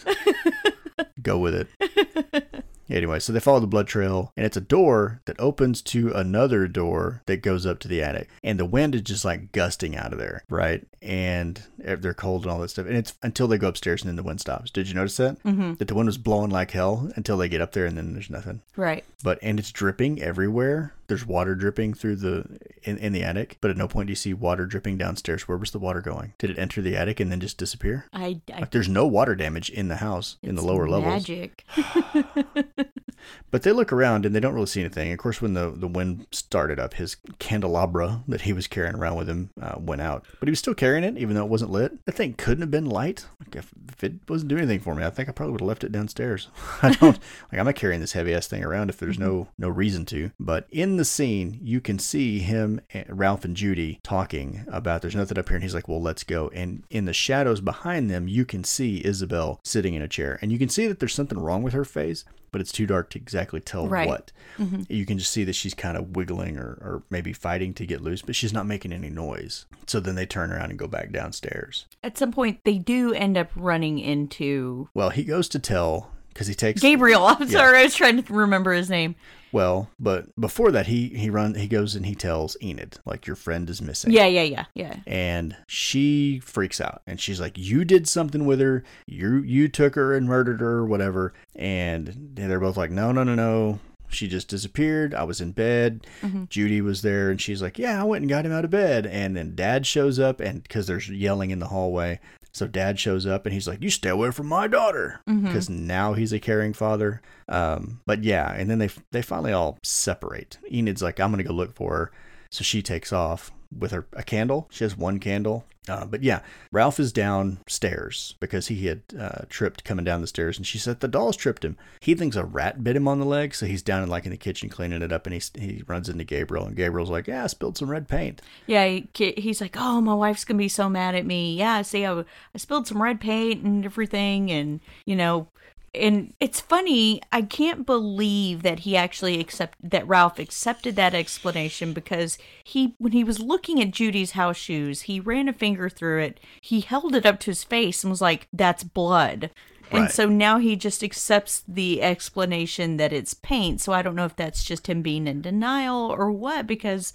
Go with it. Anyway, so they follow the blood trail, and it's a door that opens to another door that goes up to the attic. And the wind is just like gusting out of there, right? And they're cold and all that stuff. And it's until they go upstairs and then the wind stops. Did you notice that? Mm-hmm. That the wind was blowing like hell until they get up there and then there's nothing.
Right.
But and it's dripping everywhere. There's water dripping through the in, in the attic, but at no point do you see water dripping downstairs. Where was the water going? Did it enter the attic and then just disappear?
I, I
Like there's no water damage in the house in the lower levels.
Magic.
But they look around and they don't really see anything. Of course, when the, the wind started up, his candelabra that he was carrying around with him uh, went out. But he was still carrying it, even though it wasn't lit. That thing couldn't have been light. Like if, if it wasn't doing anything for me, I think I probably would have left it downstairs. I don't like. I'm not carrying this heavy ass thing around if there's no mm-hmm. no reason to. But in the scene, you can see him, Ralph and Judy talking about there's nothing up here, and he's like, "Well, let's go." And in the shadows behind them, you can see Isabel sitting in a chair, and you can see that there's something wrong with her face but it's too dark to exactly tell
Right.
what. Mm-hmm. You can just see that she's kind of wiggling or, or maybe fighting to get loose, but she's not making any noise. So then they turn around and go back downstairs.
At some point, they do end up running into
Well, he goes to tell because he takes
Gabriel. I'm sorry, I was trying to remember his name.
Well, but before that, he he run he goes and he tells Enid like your friend is missing.
Yeah, yeah, yeah, yeah.
and she freaks out and she's like you did something with her you you took her and murdered her or whatever and they're both like no no no no she just disappeared i was in bed mm-hmm. judy was there and she's like yeah i went and got him out of bed and then dad shows up and because there's yelling in the hallway so dad shows up and he's like you stay away from my daughter. Because now he's a caring father. Um, but yeah and then they they finally all separate. Enid's like i'm gonna go look for her. So she takes off with her a candle. She has one candle. Uh, but yeah, Ralph is downstairs because he had uh, tripped coming down the stairs, and she said the dolls tripped him. He thinks a rat bit him on the leg, so he's down in like in the kitchen cleaning it up, and he he runs into Gabriel, and Gabriel's like, "Yeah, I spilled some red paint."
Yeah, he, he's like, oh, my wife's gonna be so mad at me. Yeah, see, I, I spilled some red paint and everything, and you know, and it's funny. I can't believe that he actually accept that Ralph accepted that explanation because he, when he was looking at Judy's house shoes, he ran a finger through it. He held it up to his face and was like, "That's blood." And
Right.
so now he just accepts the explanation that it's paint. So I don't know if that's just him being in denial or what, because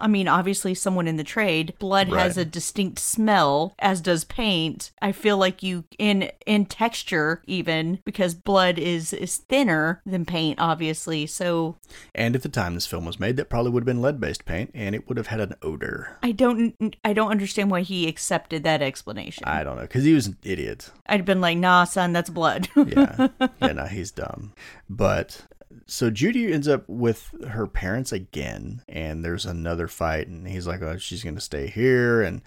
I mean, obviously, someone in the trade, blood has a distinct smell, as does paint. I feel like you in in texture even because blood is is thinner than paint, obviously. So
And at the time this film was made, that probably would have been lead-based paint, and it would have had an odor.
I don't I don't understand why he accepted that explanation.
I don't know, because he was an idiot.
I'd been like, nah, son, that's blood.
yeah, yeah, no, he's dumb. But so Judy ends up with her parents again, and there's another fight, and he's like, "Oh, she's gonna stay here," and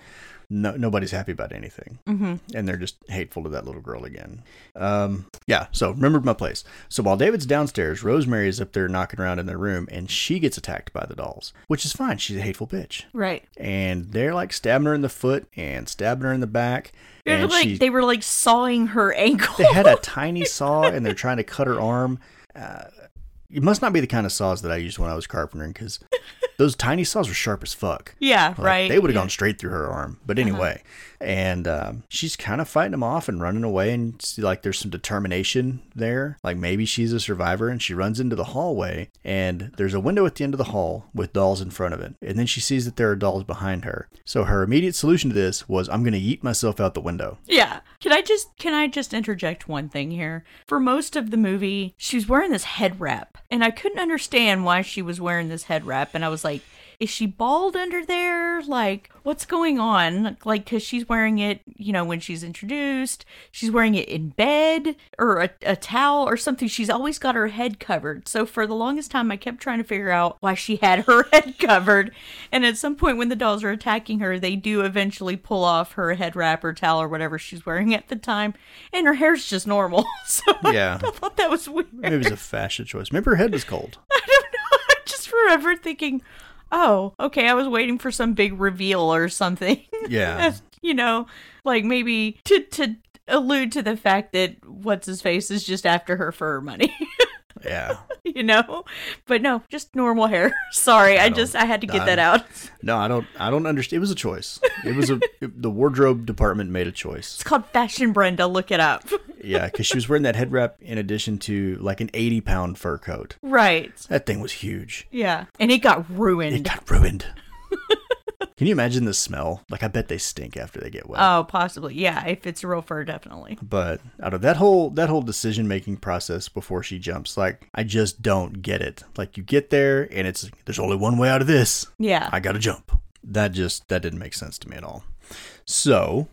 no, nobody's happy about anything.
Mm-hmm.
And they're just hateful to that little girl again. Um, yeah, so remembered my place. So while David's downstairs, Rosemary is up there knocking around in their room and she gets attacked by the dolls, which is fine. She's a hateful bitch.
Right.
And they're like stabbing her in the foot and stabbing her in the back.
They were
And
like
she,
they were like sawing her ankle.
they had a tiny saw and they're trying to cut her arm. Uh, it must not be the kind of saws that I used when I was carpentering because those tiny saws were sharp as fuck.
yeah,
Like,
right.
They would have
yeah.
gone straight through her arm. But uh-huh. anyway, and um, she's kind of fighting them off and running away. And see, like there's some determination there. Like maybe she's a survivor. And she runs into the hallway. And there's a window at the end of the hall with dolls in front of it. And then she sees that there are dolls behind her. So her immediate solution to this was, I'm to yeet myself out the window.
Yeah. Can I just can I just interject one thing here? For most of the movie, she was wearing this head wrap, and I couldn't understand why she was wearing this head wrap, and I was like, is she bald under there? Like, what's going on? Like, because she's wearing it, you know, when she's introduced, she's wearing it in bed or a, a towel or something. She's always got her head covered. So, for the longest time, I kept trying to figure out why she had her head covered. And at some point, when the dolls are attacking her, they do eventually pull off her head wrap or towel or whatever she's wearing at the time. And her hair's just normal. So,
Yeah.
I thought that was weird.
Maybe it was a fashion choice. Maybe her head was cold.
I don't know. I'm just remember thinking, oh, okay, I was waiting for some big reveal or something.
Yeah.
you know, like maybe to to allude to the fact that what's his face is just after her for her money.
Yeah.
you know, but no, just normal hair. Sorry, I,
don't-
just I had to get
I-
that out.
No, I don't. I don't understand. It was a choice. It was a. it- the wardrobe department made a choice.
It's called Fashion Brenda. Look it up.
Yeah, because she was wearing that head wrap in addition to like an 80 pound fur coat.
right.
That thing was huge.
Yeah, and it got ruined.
It got ruined. Can you imagine the smell? Like, I bet they stink after they get wet.
Oh, possibly. Yeah, if it's real fur, definitely.
but out of that whole that whole decision making process before she jumps, like I just don't get it. Like you get there and it's there's only one way out of this.
Yeah.
I gotta jump. That just that didn't make sense to me at all. So,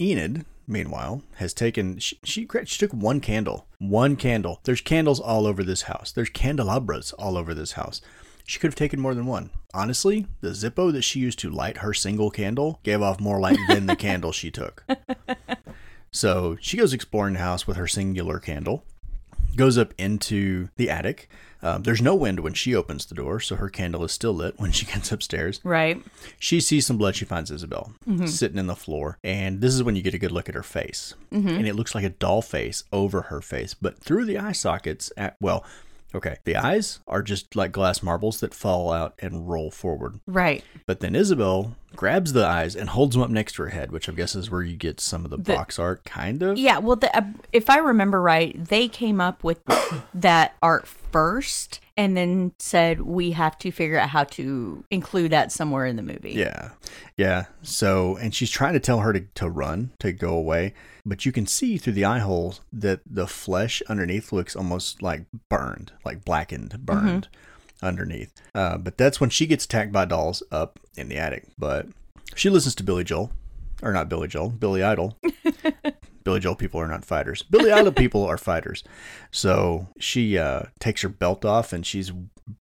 Enid, meanwhile, has taken she she, she took one candle, one candle. There's candles all over this house. There's candelabras all over this house. She could have taken more than one. Honestly, the Zippo that she used to light her single candle gave off more light than the candle she took. So she goes exploring the house with her singular candle, goes up into the attic. Um, there's no wind when she opens the door, so her candle is still lit when she gets upstairs.
Right.
She sees some blood. She finds Isabel sitting in the floor. And this is when you get a good look at her face. And it looks like a doll face over her face. But through the eye sockets, at, well, okay, the eyes are just like glass marbles that fall out and roll forward.
Right.
But then Isabel grabs the eyes and holds them up next to her head, which I guess is where you get some of the, box art, kind of.
Yeah, well, the, uh, if I remember right, they came up with that art first and then said we have to figure out how to include that somewhere in the movie.
Yeah. Yeah. So, and she's trying to tell her to, to run, to go away. But you can see through the eye hole that the flesh underneath looks almost like burned, like blackened, burned underneath. Uh, but that's when she gets attacked by dolls up in the attic. But she listens to Billy Joel, or not Billy Joel, Billy Idol. Billy Joel people are not fighters. Billy Idol people are fighters. So she uh, takes her belt off and she's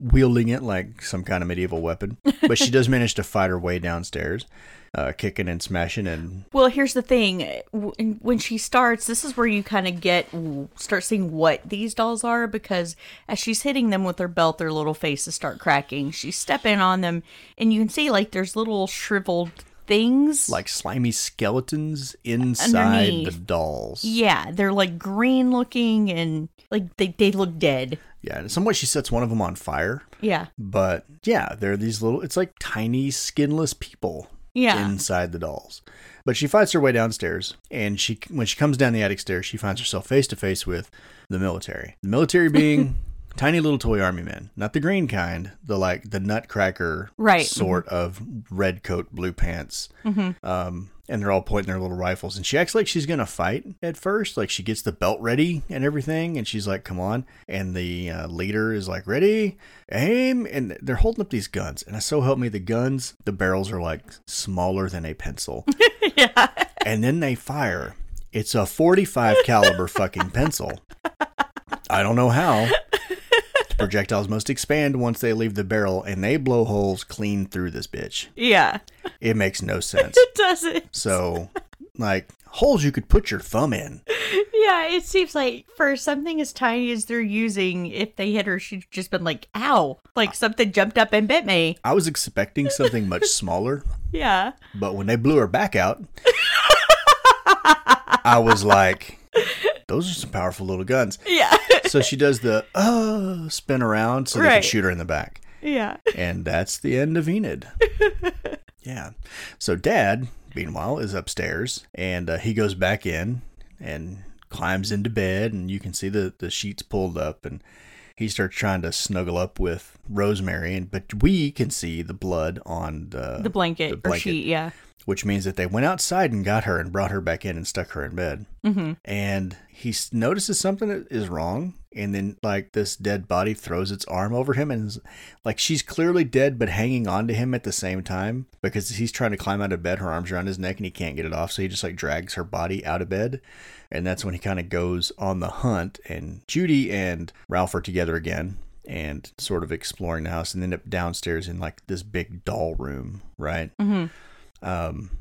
wielding it like some kind of medieval weapon. But she does manage to fight her way downstairs, uh, kicking and smashing. And
Well, here's the thing. When she starts, this is where you kind of get start seeing what these dolls are because as she's hitting them with her belt, their little faces start cracking. She's stepping on them, and you can see like there's little shriveled things.
like slimy skeletons inside
Underneath.
the dolls.
yeah, they're like green looking and like they they look dead.
Yeah, in some way she sets one of them on fire.
Yeah.
But yeah, they're these little, it's like tiny skinless people
Yeah.
inside the dolls. But she fights her way downstairs, and she when she comes down the attic stairs, she finds herself face to face with the military. The military being tiny little toy army men, not the green kind, the like the nutcracker
Right.
sort of red coat, blue pants. Um, and they're all pointing their little rifles, and she acts like she's gonna fight at first. Like she gets the belt ready and everything, and she's like, "Come on!" And the uh, leader is like, "Ready, aim!" And they're holding up these guns, and I so help me, the guns, the barrels are like smaller than a pencil.
yeah.
and then they fire. It's a 45 caliber fucking pencil. I don't know how. Projectiles must expand once they leave the barrel, and they blow holes clean through this bitch.
Yeah.
It makes no sense.
It doesn't.
So, like, holes you could put your thumb in.
Yeah, it seems like for something as tiny as they're using, if they hit her, she'd just been like, ow. Like something jumped up and bit me.
I was expecting something much smaller,
Yeah.
but when they blew her back out, I was like, those are some powerful little guns.
Yeah.
So she does the uh spin around so they can shoot her in the back.
yeah.
And that's the end of Enid. yeah. So dad, meanwhile, is upstairs and uh, he goes back in and climbs into bed and you can see the, the sheets pulled up and he starts trying to snuggle up with Rosemary and but we can see the blood on the
The blanket,
the
or sheet, yeah.
Which means that they went outside and got her and brought her back in and stuck her in bed.
Mm-hmm.
And he notices something that is wrong, and then like this dead body throws its arm over him, and like she's clearly dead, but hanging on to him at the same time because he's trying to climb out of bed. Her arms around his neck, and he can't get it off, so he just like drags her body out of bed, and that's when he kind of goes on the hunt. And Judy and Ralph are together again. And sort of exploring the house, and then up downstairs in like this big doll room, right?
Mm-hmm.
Um,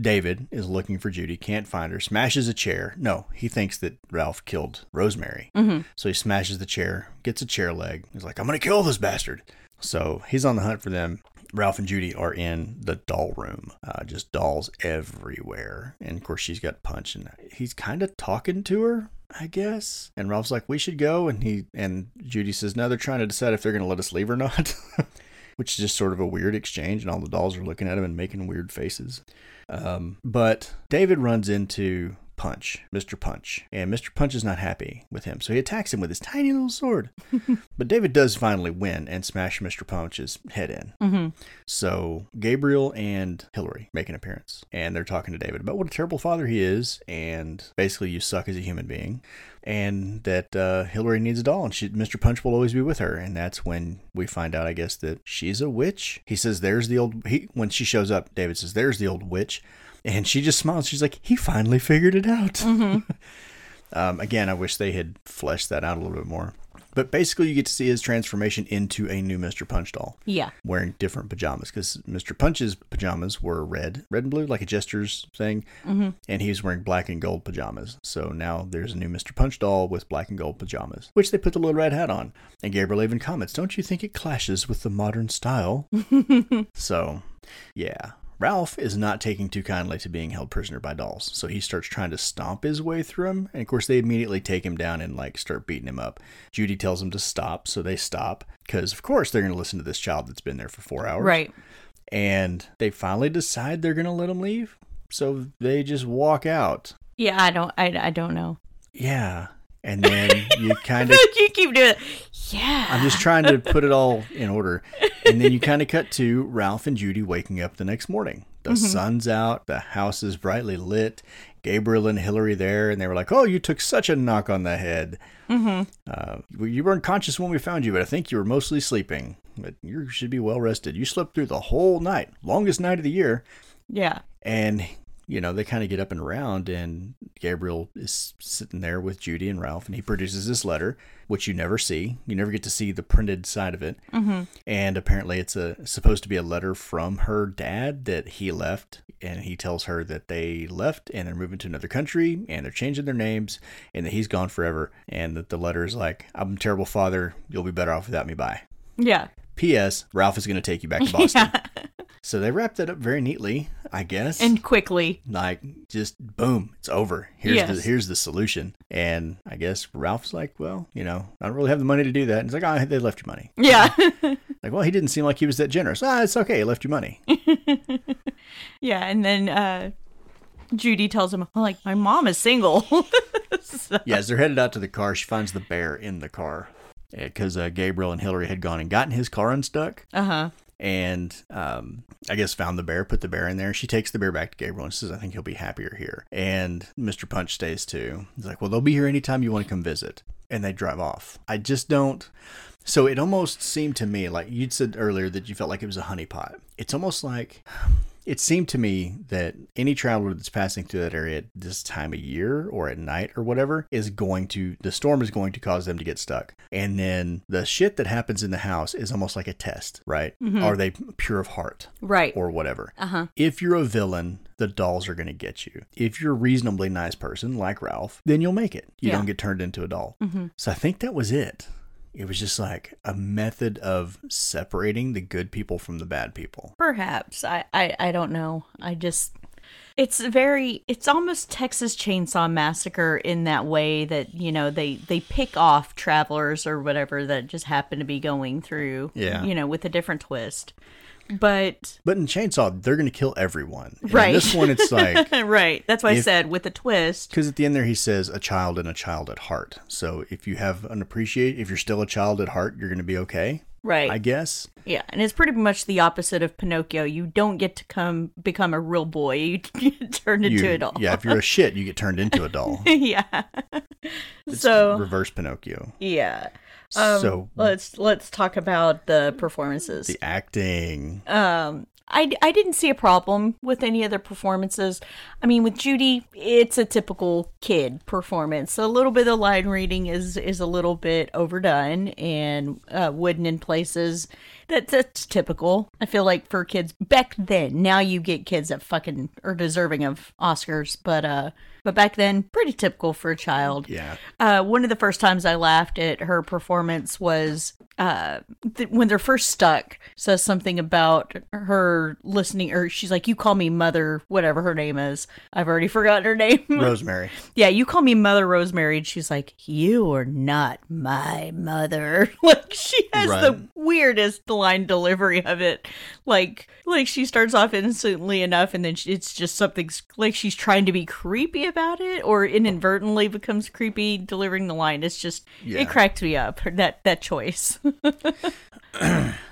David is looking for Judy, can't find her, smashes a chair. No, he thinks that Ralph killed Rosemary.
Mm-hmm.
So he smashes the chair, gets a chair leg. He's like, I'm going to kill this bastard. So he's on the hunt for them. Ralph and Judy are in the doll room, uh, just dolls everywhere. And of course, she's got punch, and he's kind of talking to her, I guess. And Ralph's like, "We should go," and he and Judy says, "No, they're trying to decide if they're going to let us leave or not." Which is just sort of a weird exchange, and all the dolls are looking at him and making weird faces. Um, but David runs into Punch, Mr. Punch, and Mr. Punch is not happy with him, so he attacks him with his tiny little sword. but David does finally win and smash Mr. Punch's head in.
Mm-hmm.
So Gabriel and Hillary make an appearance, and they're talking to David about what a terrible father he is, and basically you suck as a human being, and that uh, Hillary needs a doll, and she, Mr. Punch will always be with her, and that's when we find out, I guess, that she's a witch. He says, "There's the old." He when she shows up, David says, "There's the old witch," and she just smiles. She's like, "He finally figured it out." um, again, I wish they had fleshed that out a little bit more. But basically, you get to see his transformation into a new Mr. Punch doll
Yeah.
wearing different pajamas because Mr. Punch's pajamas were red, red and blue, like a Jester's thing,
Mm-hmm.
and he was wearing black and gold pajamas. So now there's a new Mr. Punch doll with black and gold pajamas, which they put the little red hat on. And Gabriel even comments, "Don't you think it clashes with the modern style?" so, yeah. Ralph is not taking too kindly to being held prisoner by dolls, so he starts trying to stomp his way through him. And of course, they immediately take him down and like start beating him up. Judy tells him to stop, so they stop because, of course, they're going to listen to this child that's been there for four hours.
Right.
And they finally decide they're going to let him leave, so they just walk out.
Yeah, I don't I, I don't know.
Yeah, and then you kind of
you keep doing it. Yeah.
I'm just trying to put it all in order. And then you kind of cut to Ralph and Judy waking up the next morning. The sun's out, the house is brightly lit. Gabriel and Hillary there, and they were like, "Oh, you took such a knock on the head.
mm-hmm.
Uh, you weren't conscious when we found you, but I think you were mostly sleeping. But you should be well rested. You slept through the whole night, longest night of the year."
Yeah.
And you know, they kind of get up and around, and Gabriel is sitting there with Judy and Ralph, and he produces this letter, which you never see. You never get to see the printed side of it.
Mm-hmm.
And apparently, it's a supposed to be a letter from her dad that he left, and he tells her that they left and they're moving to another country, and they're changing their names, and that he's gone forever, and that the letter is like, "I'm a terrible father. You'll be better off without me. Bye."
Yeah.
P.S. Ralph is going to take you back to Boston. So they wrapped that up very neatly, I guess.
And quickly.
like just boom it's over. Here's the here's the solution. And i guess ralph's like well you know i don't really have the money to do that. And he's like oh they left you money.
Yeah.
like well he didn't seem like he was that generous. Ah it's okay he left you money.
Yeah, and then uh Judy tells him, like, my mom is single. So-
yeah as they're headed out to the car she finds the bear in the car because uh, gabriel and hillary had gone and gotten his car unstuck
uh-huh.
and um, I guess found the bear, put the bear in there. She takes the bear back to Gabriel and says, "I think he'll be happier here." And Mr. Punch stays too. He's like, "Well, they'll be here anytime you want to come visit." And they drive off. I just don't. So it almost seemed to me like you'd said earlier that you felt like it was a honeypot. It's almost like it seemed to me that any traveler that's passing through that area at this time of year or at night or whatever is going to the storm is going to cause them to get stuck. And then the shit that happens in the house is almost like a test, right? Are they pure of heart
Right.
or whatever?
Uh-huh.
If you're a villain, the dolls are going to get you. If you're a reasonably nice person like Ralph, then you'll make it. You
Yeah.
don't get turned into a doll. So I think that was it. It was just like a method of separating the good people from the bad people.
Perhaps. I, I, I don't know. I just it's very it's almost Texas Chainsaw Massacre in that way that, you know, they they pick off travelers or whatever that just happen to be going through,
Yeah.
you know, with a different twist. But
But in Chainsaw, they're going to kill everyone. And in
Right.
this one, it's like,
right, that's why I said with a twist.
because at the end there, he says, a child and a child at heart. So if you have an appreciate, if you're still a child at heart, you're going to be okay,
Right.
I guess.
Yeah, and it's pretty much the opposite of Pinocchio. You don't get to come become a real boy. You get turned into
You,
a doll.
yeah, if you're a shit, you get turned into a doll.
yeah. so
Reverse Pinocchio.
yeah. Um,
so
let's let's talk about the performances.
the acting.
Um, I, I didn't see a problem with any of the performances. I mean, with Judy, it's a typical kid performance. A little bit of line reading is is a little bit overdone and uh, wooden in places. That that's typical. I feel like for kids back then. Now you get kids that fucking are deserving of Oscars, but uh, but back then, pretty typical for a child.
yeah.
Uh, one of the first times I laughed at her performance was uh, th- when they're first stuck. Says something about her listening, or she's like, "You call me mother, whatever her name is. I've already forgotten her name."
Rosemary.
yeah, you call me mother Rosemary, and she's like, "You are not my mother." like she has the weirdest line delivery of it. Like, like she starts off innocently enough, and then she, it's just something like she's trying to be creepy about it, or inadvertently becomes creepy delivering the line. It's just
Yeah.
it cracked me up that that choice.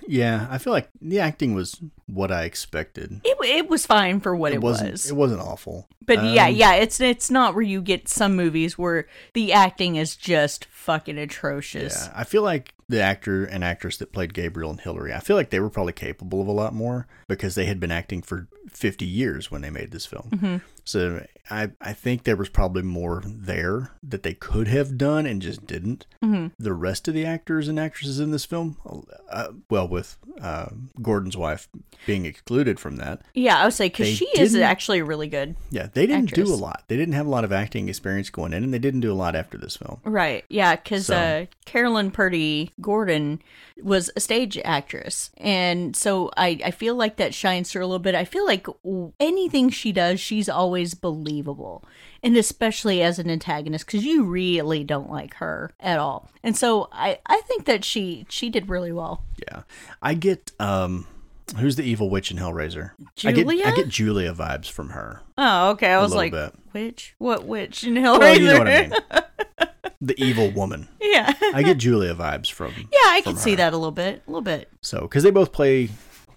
Yeah, I feel like the acting was what I expected.
it it was fine for what it,
wasn't.
was.
It wasn't awful.
But yeah,
Um,
yeah, it's it's not where you get some movies where the acting is just fucking atrocious.
Yeah, I feel like the actor and actress that played Gabriel and Hillary, I feel like they were probably capable of a lot more because they had been acting for 50 years when they made this film.
Mm-hmm.
So I, I think there was probably more there that they could have done and just didn't.
Mm-hmm.
The rest of the actors and actresses in this film, uh, well, with uh, Gordon's wife being excluded from that,
Yeah, I would say because she is actually really good.
yeah, they didn't do a lot. They didn't have a lot of acting experience going in, and they didn't do a lot after this film.
Right. Yeah, because
So-
uh, Carolyn Purdy Gordon was a stage actress. And so I, I feel like that shines through a little bit. I feel like anything she does, she's always believable. And especially as an antagonist, because you really don't like her at all. And so I, I think that she she did really well.
Yeah, I get um, who's the evil witch in Hellraiser? I get
Julia?
I get Julia vibes from her.
Oh, okay. I was like,
bit.
which? What witch? In Hellraiser?
Well, you know what I mean. the evil woman.
yeah.
I get Julia vibes from.
Yeah, I can see that a little bit. A little bit.
So, because they both play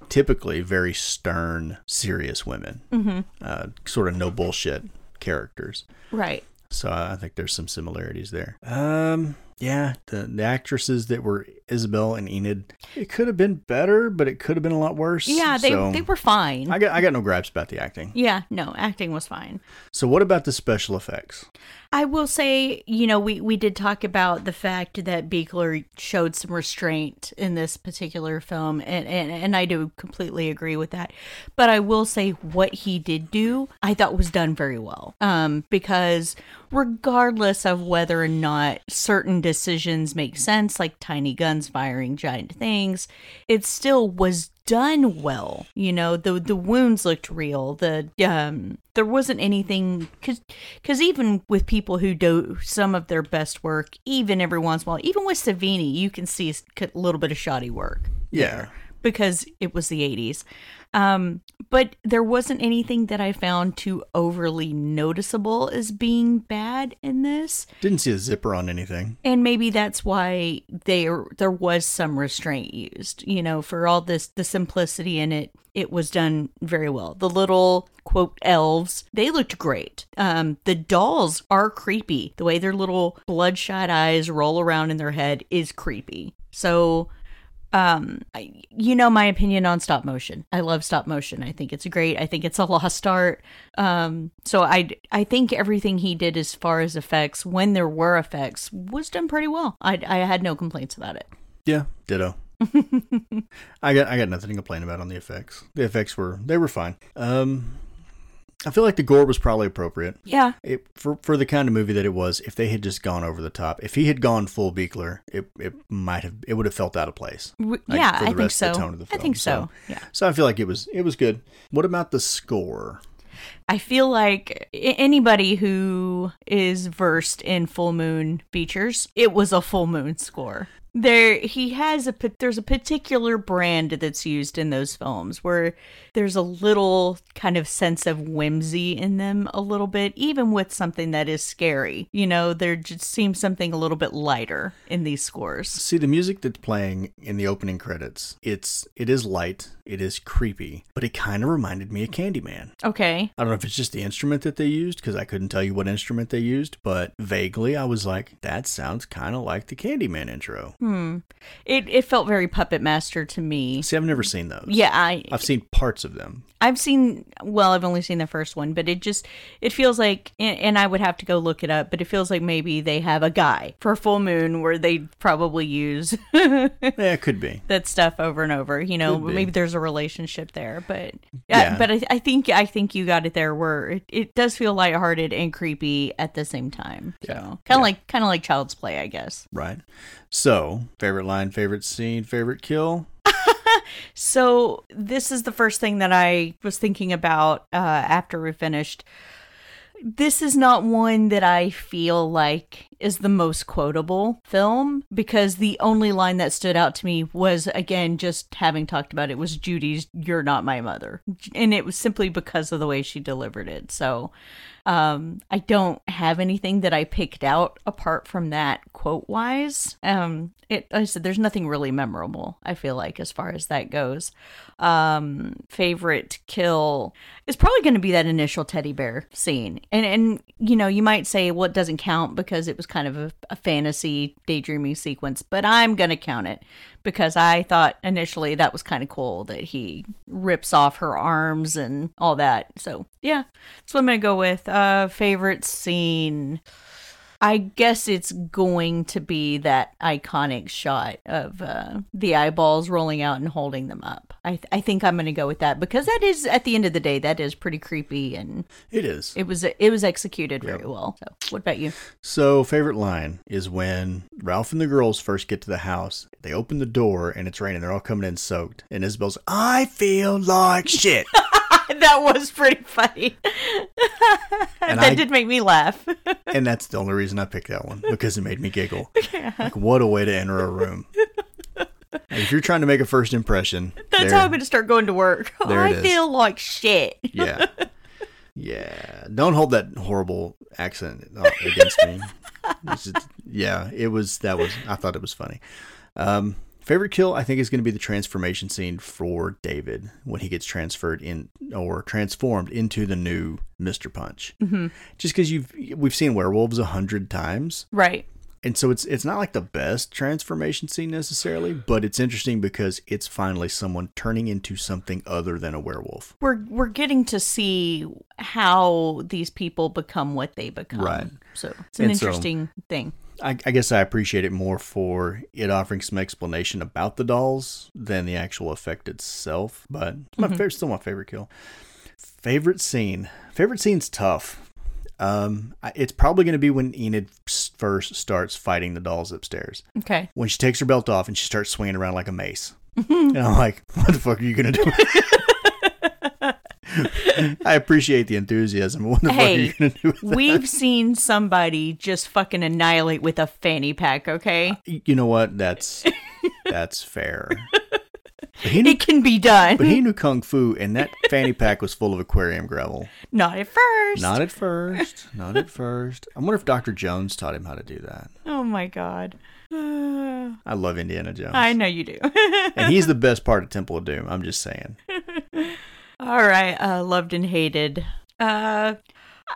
typically very stern, serious women, mm-hmm. uh, sort of no bullshit characters.
Right.
So I think there's some similarities there. Um, yeah, the the actresses that were Isabel and Enid, it could have been better, but it could have been a lot worse.
Yeah, they,
So
they were fine.
I got I got no gripes about the acting.
yeah, no, acting was fine.
So what about the special effects?
I will say, you know, we, we did talk about the fact that Buechler showed some restraint in this particular film, and, and, and I do completely agree with that. But I will say what he did do, I thought was done very well. Um, because regardless of whether or not certain decisions make sense, like tiny guns firing giant things, it still was done well. You know, the the wounds looked real. The um there wasn't anything cuz cuz even with people who do some of their best work, even every once in a while, even with Savini, you can see a little bit of shoddy work
Yeah.
because it was the 80s. Um, but there wasn't anything that I found too overly noticeable as being bad in this.
Didn't see a zipper on anything.
And maybe that's why there there was some restraint used. You know, for all this the simplicity in it, it was done very well. The little quote elves, they looked great. Um, the dolls are creepy. The way their little bloodshot eyes roll around in their head is creepy. So Um, I, you know my opinion on stop motion. I love stop motion. I think it's great. I think it's a lost art. Um, so I I think everything he did as far as effects, when there were effects, was done pretty well. I I had no complaints about it.
Yeah, ditto. I got I got nothing to complain about on the effects. The effects were they were fine. Um, I feel like the gore was probably appropriate.
Yeah.
It, for for the kind of movie that it was, if they had just gone over the top, if he had gone full Buechler, it it might have it would have felt out of place. Like,
yeah, I think so.
of the tone of the
I think so.
so-
Yeah.
So I feel like it was it was good. What about the score?
I feel like anybody who is versed in full moon features, it was a full moon score. There, he has a there's a particular brand that's used in those films where there's a little kind of sense of whimsy in them, a little bit, even with something that is scary. You know, there just seems something a little bit lighter in these scores.
See the music that's playing in the opening credits. It's it is light, it is creepy, but it kind of reminded me of Candyman.
Okay,
I don't know if it's just the instrument that they used because I couldn't tell you what instrument they used, but vaguely I was like, that sounds kind of like the Candyman intro.
hmm, Hmm. it it felt very Puppet Master to me.
See, I've never seen those.
Yeah, I
I've seen parts of them.
I've seen well, I've only seen the first one, but it just it feels like and, and I would have to go look it up, but it feels like maybe they have a guy for full moon where they probably use
Yeah, it could be.
that stuff over and over. You know, maybe there's a relationship there, but
Yeah.
yeah, but I, I think I think you got it there where it, it does feel lighthearted and creepy at the same time. So
Yeah.
kind of
Yeah.
like kind of like Child's Play, I guess.
Right. So, favorite line, favorite scene, favorite kill?
So this is the first thing that I was thinking about uh, after we finished. This is not one that I feel like is the most quotable film because the only line that stood out to me was again just having talked about it was Judy's "You're not my mother," and it was simply because of the way she delivered it. So um, I don't have anything that I picked out apart from that quote wise. Um, it, I said there's nothing really memorable. I feel like as far as that goes. Um, favorite kill is probably going to be that initial teddy bear scene, and and you know you might say well it doesn't count because it was kind of a, a fantasy daydreaming sequence, but I'm going to count it because I thought initially that was kind of cool that he rips off her arms and all that. So yeah, that's what I'm gonna go with. Uh, favorite scene. I guess it's going to be that iconic shot of uh, the eyeballs rolling out and holding them up. I, th- I think I'm going to go with that because that is, at the end of the day, that is pretty creepy and
It is.
it was it was executed very well. So, what about you?
So, favorite line is when Ralph and the girls first get to the house. They open the door and it's raining. They're all coming in soaked. And Isabel's, I feel like shit.
that was pretty funny.
And
that
I-
did make me laugh.
and that's the only reason I picked that one because it made me giggle. Yeah. Like, what a way to enter a room. If you're trying to make a first impression,
That's how I'm going to start going to work.
There
I
it is.
feel like shit.
yeah. Yeah. Don't hold that horrible accent uh, against me. Just- yeah, it was, that was, I thought it was funny. Um, favorite kill, I think, is going to be the transformation scene for David when he gets transferred in or transformed into the new Mr. Punch. Mm-hmm. Just because you've, we've seen werewolves a hundred times.
Right.
And so it's it's not like the best transformation scene necessarily, but it's interesting because it's finally someone turning into something other than a werewolf.
We're we're getting to see how these people become what they become.
Right.
So it's an
And so-
interesting thing.
I, I guess I appreciate it more for it offering some explanation about the dolls than the actual effect itself. But it's my favorite, still my favorite kill. Favorite scene. Favorite scene's tough. Um, it's probably going to be when Enid first starts fighting the dolls upstairs.
Okay.
When she takes her belt off and she starts swinging around like a mace. Mm-hmm. and I'm like, what the fuck are you going to do? I appreciate the enthusiasm. What the fuck are
Hey,
you going to do with that?
We've seen somebody just fucking annihilate with a fanny pack, okay?
You know what? That's that's fair. Knew,
It can be done.
but he knew kung fu, and that fanny pack was full of aquarium gravel.
Not at first.
Not at first. Not at first. I wonder if Dr. Jones taught him how to do that.
oh my god. Uh,
I love Indiana Jones,
I know you do.
and he's the best part of Temple of Doom. I'm just saying.
All right, uh, loved and hated. Uh,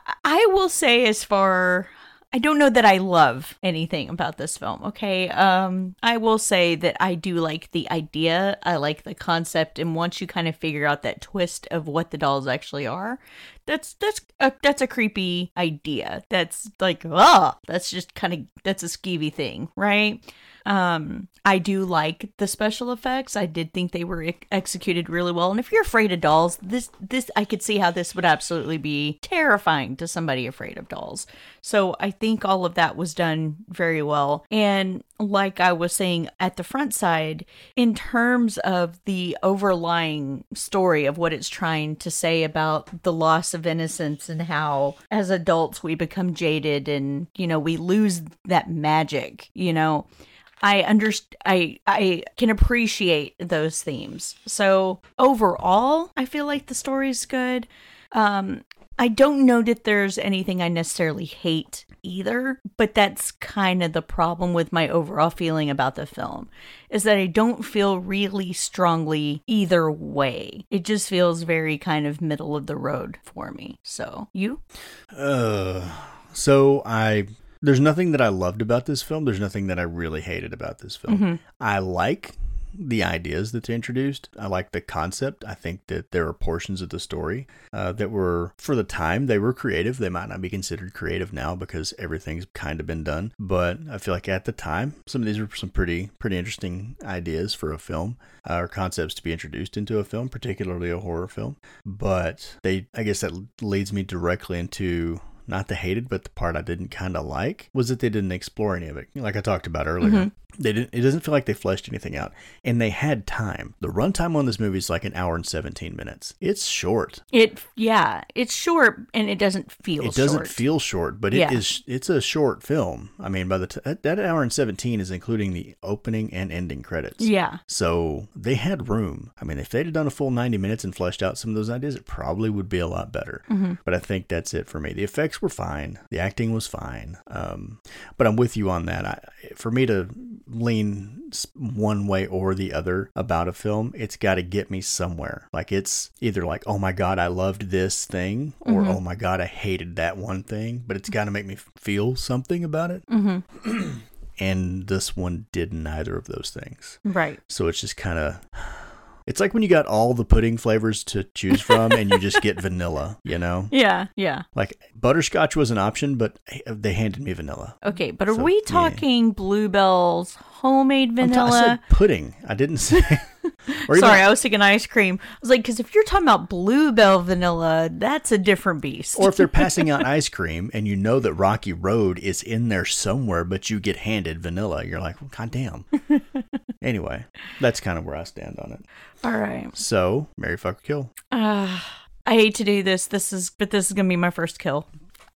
I- I will say, as far I don't know that I love anything about this film. Okay, um, I will say that I do like the idea. I like the concept, and once you kind of figure out that twist of what the dolls actually are, that's that's a, that's a creepy idea. That's like, oh, that's just kind of that's a skeevy thing, right? Um, I do like the special effects. I did think they were ex- executed really well. And if you're afraid of dolls, this this I could see how this would absolutely be terrifying to somebody afraid of dolls. So I think all of that was done very well. And like I was saying at the front side, in terms of the overlying story of what it's trying to say about the loss of innocence and how as adults we become jaded and, you know, we lose that magic, you know. I underst- I I can appreciate those themes. So overall, I feel like the story's good. Um, I don't know that there's anything I necessarily hate either, but that's kind of the problem with my overall feeling about the film is that I don't feel really strongly either way. It just feels very kind of middle of the road for me. So, you?
Uh so I there's nothing that I loved about this film. There's nothing that I really hated about this film.
Mm-hmm.
I like the ideas that they introduced. I like the concept. I think that there are portions of the story uh, that were, for the time, they were creative. They might not be considered creative now because everything's kind of been done. But I feel like at the time, some of these were some pretty, pretty interesting ideas for a film uh, or concepts to be introduced into a film, particularly a horror film. But they, I guess that leads me directly into not the hated, but the part I didn't kind of like was that they didn't explore any of it. Like I talked about earlier, they didn't. It doesn't feel like they fleshed anything out, and they had time. The runtime on this movie is like an hour and seventeen minutes. It's short.
It yeah, it's short and it doesn't feel short.
It doesn't
short.
feel short, but it
Yeah.
is. It's a short film. I mean, by the t- that- hour and seventeen is including the opening and ending credits.
Yeah.
So they had room. I mean, if they'd have done a full 90 minutes and fleshed out some of those ideas, it probably would be a lot better. But I think that's it for me. The effects were fine. The acting was fine. Um, but I'm with you on that. I, for me to lean one way or the other about a film, it's got to get me somewhere. Like it's either like, oh my God, I loved this thing, or oh my God, I hated that one thing. But it's got to make me feel something about it. Mm-hmm. and this one did neither of those things.
Right.
So it's just kind of. It's like when you got all the pudding flavors to choose from and you just get vanilla, you know?
Yeah, yeah.
Like butterscotch was an option, but they handed me vanilla.
Okay, but are
So,
we
yeah.
talking Bluebell's homemade
I'm ta- I
vanilla?
said pudding. I didn't say. even-
Sorry, I was thinking ice cream. I was like, because if you're talking about Bluebell vanilla, that's a different beast.
or if they're passing out ice cream and you know that Rocky Road is in there somewhere, but you get handed vanilla, you're like, well, God damn. anyway, that's kind of where I stand on it.
All right.
So, Mary Fucker Kill.
Uh, I hate to do this. This is, but this is gonna be my first kill.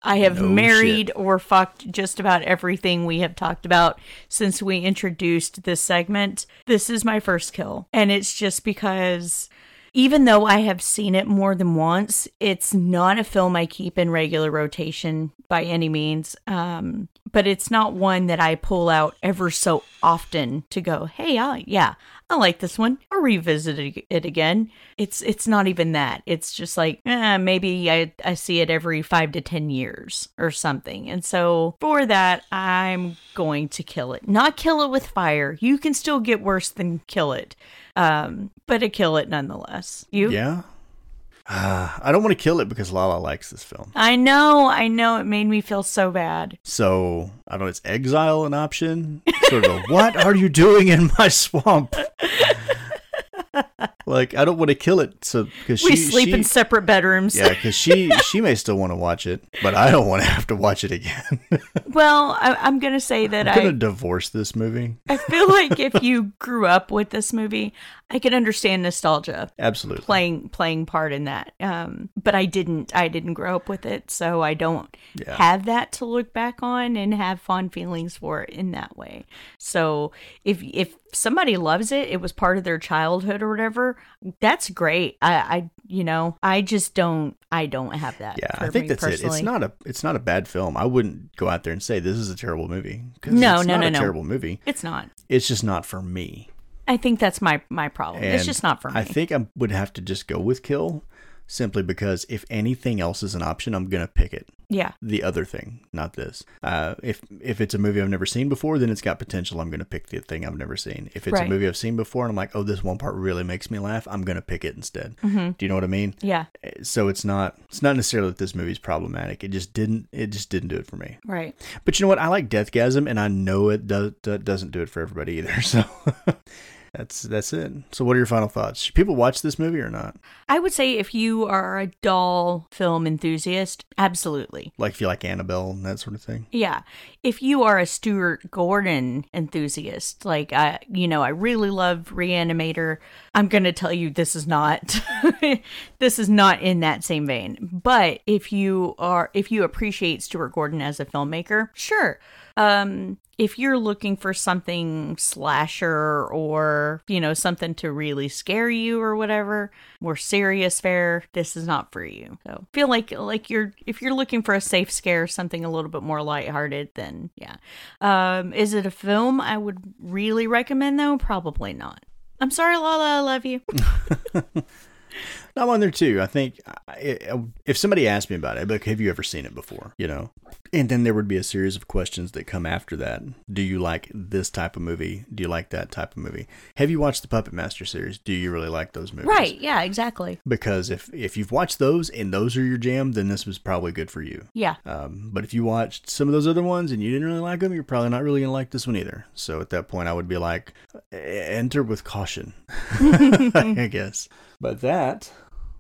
I have
No
married
shit.
or fucked just about everything we have talked about since we introduced this segment. This is my first kill, and it's just because. Even though I have seen it more than once, it's not a film I keep in regular rotation by any means. Um, but it's not one that I pull out ever so often to go, hey, I, yeah, I like this one. I'll revisit it- again. It's it's not even that. It's just like eh, maybe I I see it every five to ten years or something. And so for that, I'm going to kill it. Not kill it with fire. You can still get worse than kill it, um, but a kill it nonetheless. You?
Yeah. Uh, I don't want to kill it because Lala likes this film.
I know. I know. It made me feel so bad.
So I don't know. Is exile an option? Sort of. a, what are you doing in my swamp? like I don't want to kill it. So because
We
she,
sleep
she-
in separate bedrooms.
yeah, because she she may still want to watch it, but I don't want to have to watch it again.
Well, I, I'm gonna say that
I'm gonna
I
divorce this movie.
I feel like if you grew up with this movie, I can understand nostalgia
Absolutely.
playing playing part in that. Um, but I didn't. I didn't grow up with it, so I don't
Yeah.
have that to look back on and have fond feelings for it in that way. So if if somebody loves it, it was part of their childhood or whatever. That's great. I, I you know, I just don't. I don't have that.
Yeah, I think that's it. It's not a it's not a bad film. I wouldn't go out there and say this is a terrible movie.
No,
it's
no,
not
no,
a
no.
terrible movie.
It's not.
It's just not for me.
I think that's my my problem. it's just not for me.
I think I would have to just go with Kill simply because if anything else is an option, I'm gonna pick it.
Yeah.
The other thing, not this. Uh, if if it's a movie I've never seen before, then it's got potential. I'm gonna pick the thing I've never seen. If it's
Right.
a movie I've seen before and I'm like, oh, this one part really makes me laugh, I'm gonna pick it instead. Do you know what I mean?
Yeah.
So it's not it's not necessarily that this movie's problematic. It just didn't it just didn't do it for me.
Right.
But you know what? I like Deathgasm, and I know it does doesn't do it for everybody either. So that's that's it. So what are your final thoughts? Should people watch this movie or not?
I would say if you are a doll film enthusiast, absolutely.
Like if you like Annabelle and that sort of thing.
Yeah. If you are a Stuart Gordon enthusiast, like I you know, I really love Reanimator, I'm going to tell you this is not this is not in that same vein. But if you are if you appreciate Stuart Gordon as a filmmaker, sure. Um if you're looking for something slasher or, you know, something to really scare you or whatever, more serious fare, this is not for you. So feel like like you're if you're looking for a safe scare, something a little bit more lighthearted, then yeah. Um, is it a film I would really recommend though? Probably not. I'm sorry, Lala, I love you.
I'm on there too. I think if somebody asked me about it, I'd be like, have you ever seen it before? You know, and then there would be a series of questions that come after that. Do you like this type of movie? Do you like that type of movie? Have you watched the Puppet Master series? Do you really like those movies?
Right, yeah, exactly.
Because if if you've watched those and those are your jam, then this was probably good for you.
Yeah.
Um, but if you watched some of those other ones and you didn't really like them, you're probably not really gonna like this one either. So at that point, I would be like, "E- enter with caution, I guess. But that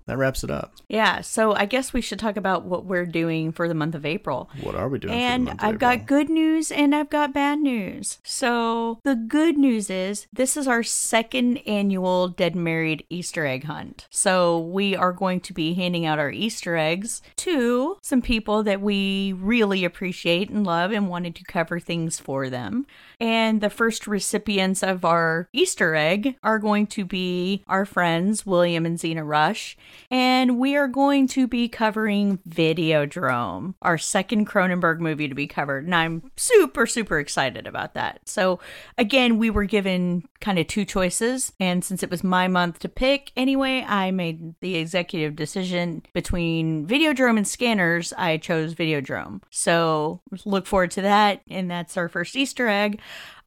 that wraps it up.
Yeah, so I guess we should talk about what we're doing for the month of April.
What are we doing? for the
And I've got good news and I've got bad news. So, the good news is this is our second annual Dead Married Easter egg hunt. So, we are going to be handing out our Easter eggs to some people that we really appreciate and love and wanted to cover things for them. And the first recipients of our Easter egg are going to be our friends, William and Zena Rush. And we are going to be covering Videodrome, our second Cronenberg movie to be covered. And I'm super, super excited about that. So, again, we were given kind of two choices. And since it was my month to pick anyway, I made the executive decision between Videodrome and Scanners. I chose Videodrome. So, look forward to that. And that's our first Easter egg.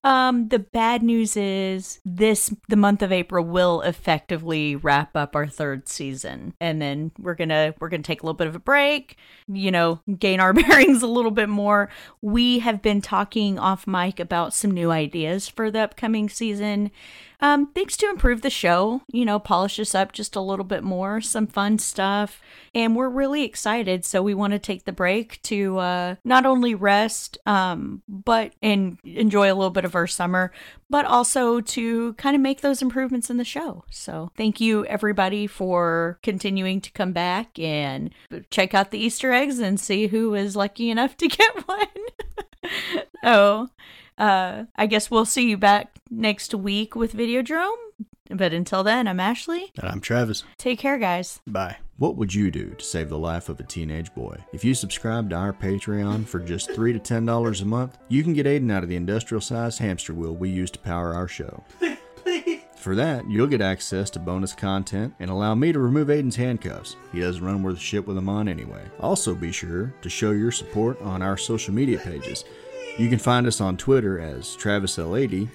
Um, the bad news is this the month of April will effectively wrap up our third season. And then we're gonna we're gonna take a little bit of a break, you know, gain our bearings a little bit more. We have been talking off mic about some new ideas for the upcoming season. Um, things to improve the show, you know, polish us up just a little bit more, some fun stuff. And we're really excited. So we want to take the break to uh, not only rest, um, but and enjoy a little bit of our summer, but also to kind of make those improvements in the show. So thank you everybody for continuing to come back and check out the Easter eggs and see who is lucky enough to get one. oh, uh, I guess we'll see you back next week with Videodrome. But until then, I'm Ashley.
And I'm Travis.
Take care, guys.
Bye. What would you do to save the life of a teenage boy? If you subscribe to our Patreon for just 3 to $10 a month, you can get Aiden out of the industrial sized hamster wheel we use to power our show. For that, you'll get access to bonus content and allow me to remove Aiden's handcuffs. He doesn't run worth shit with them on anyway. Also, be sure to show your support on our social media pages. You can find us on Twitter as TravisL80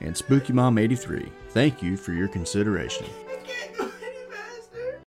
and SpookyMom83. Thank you for your consideration.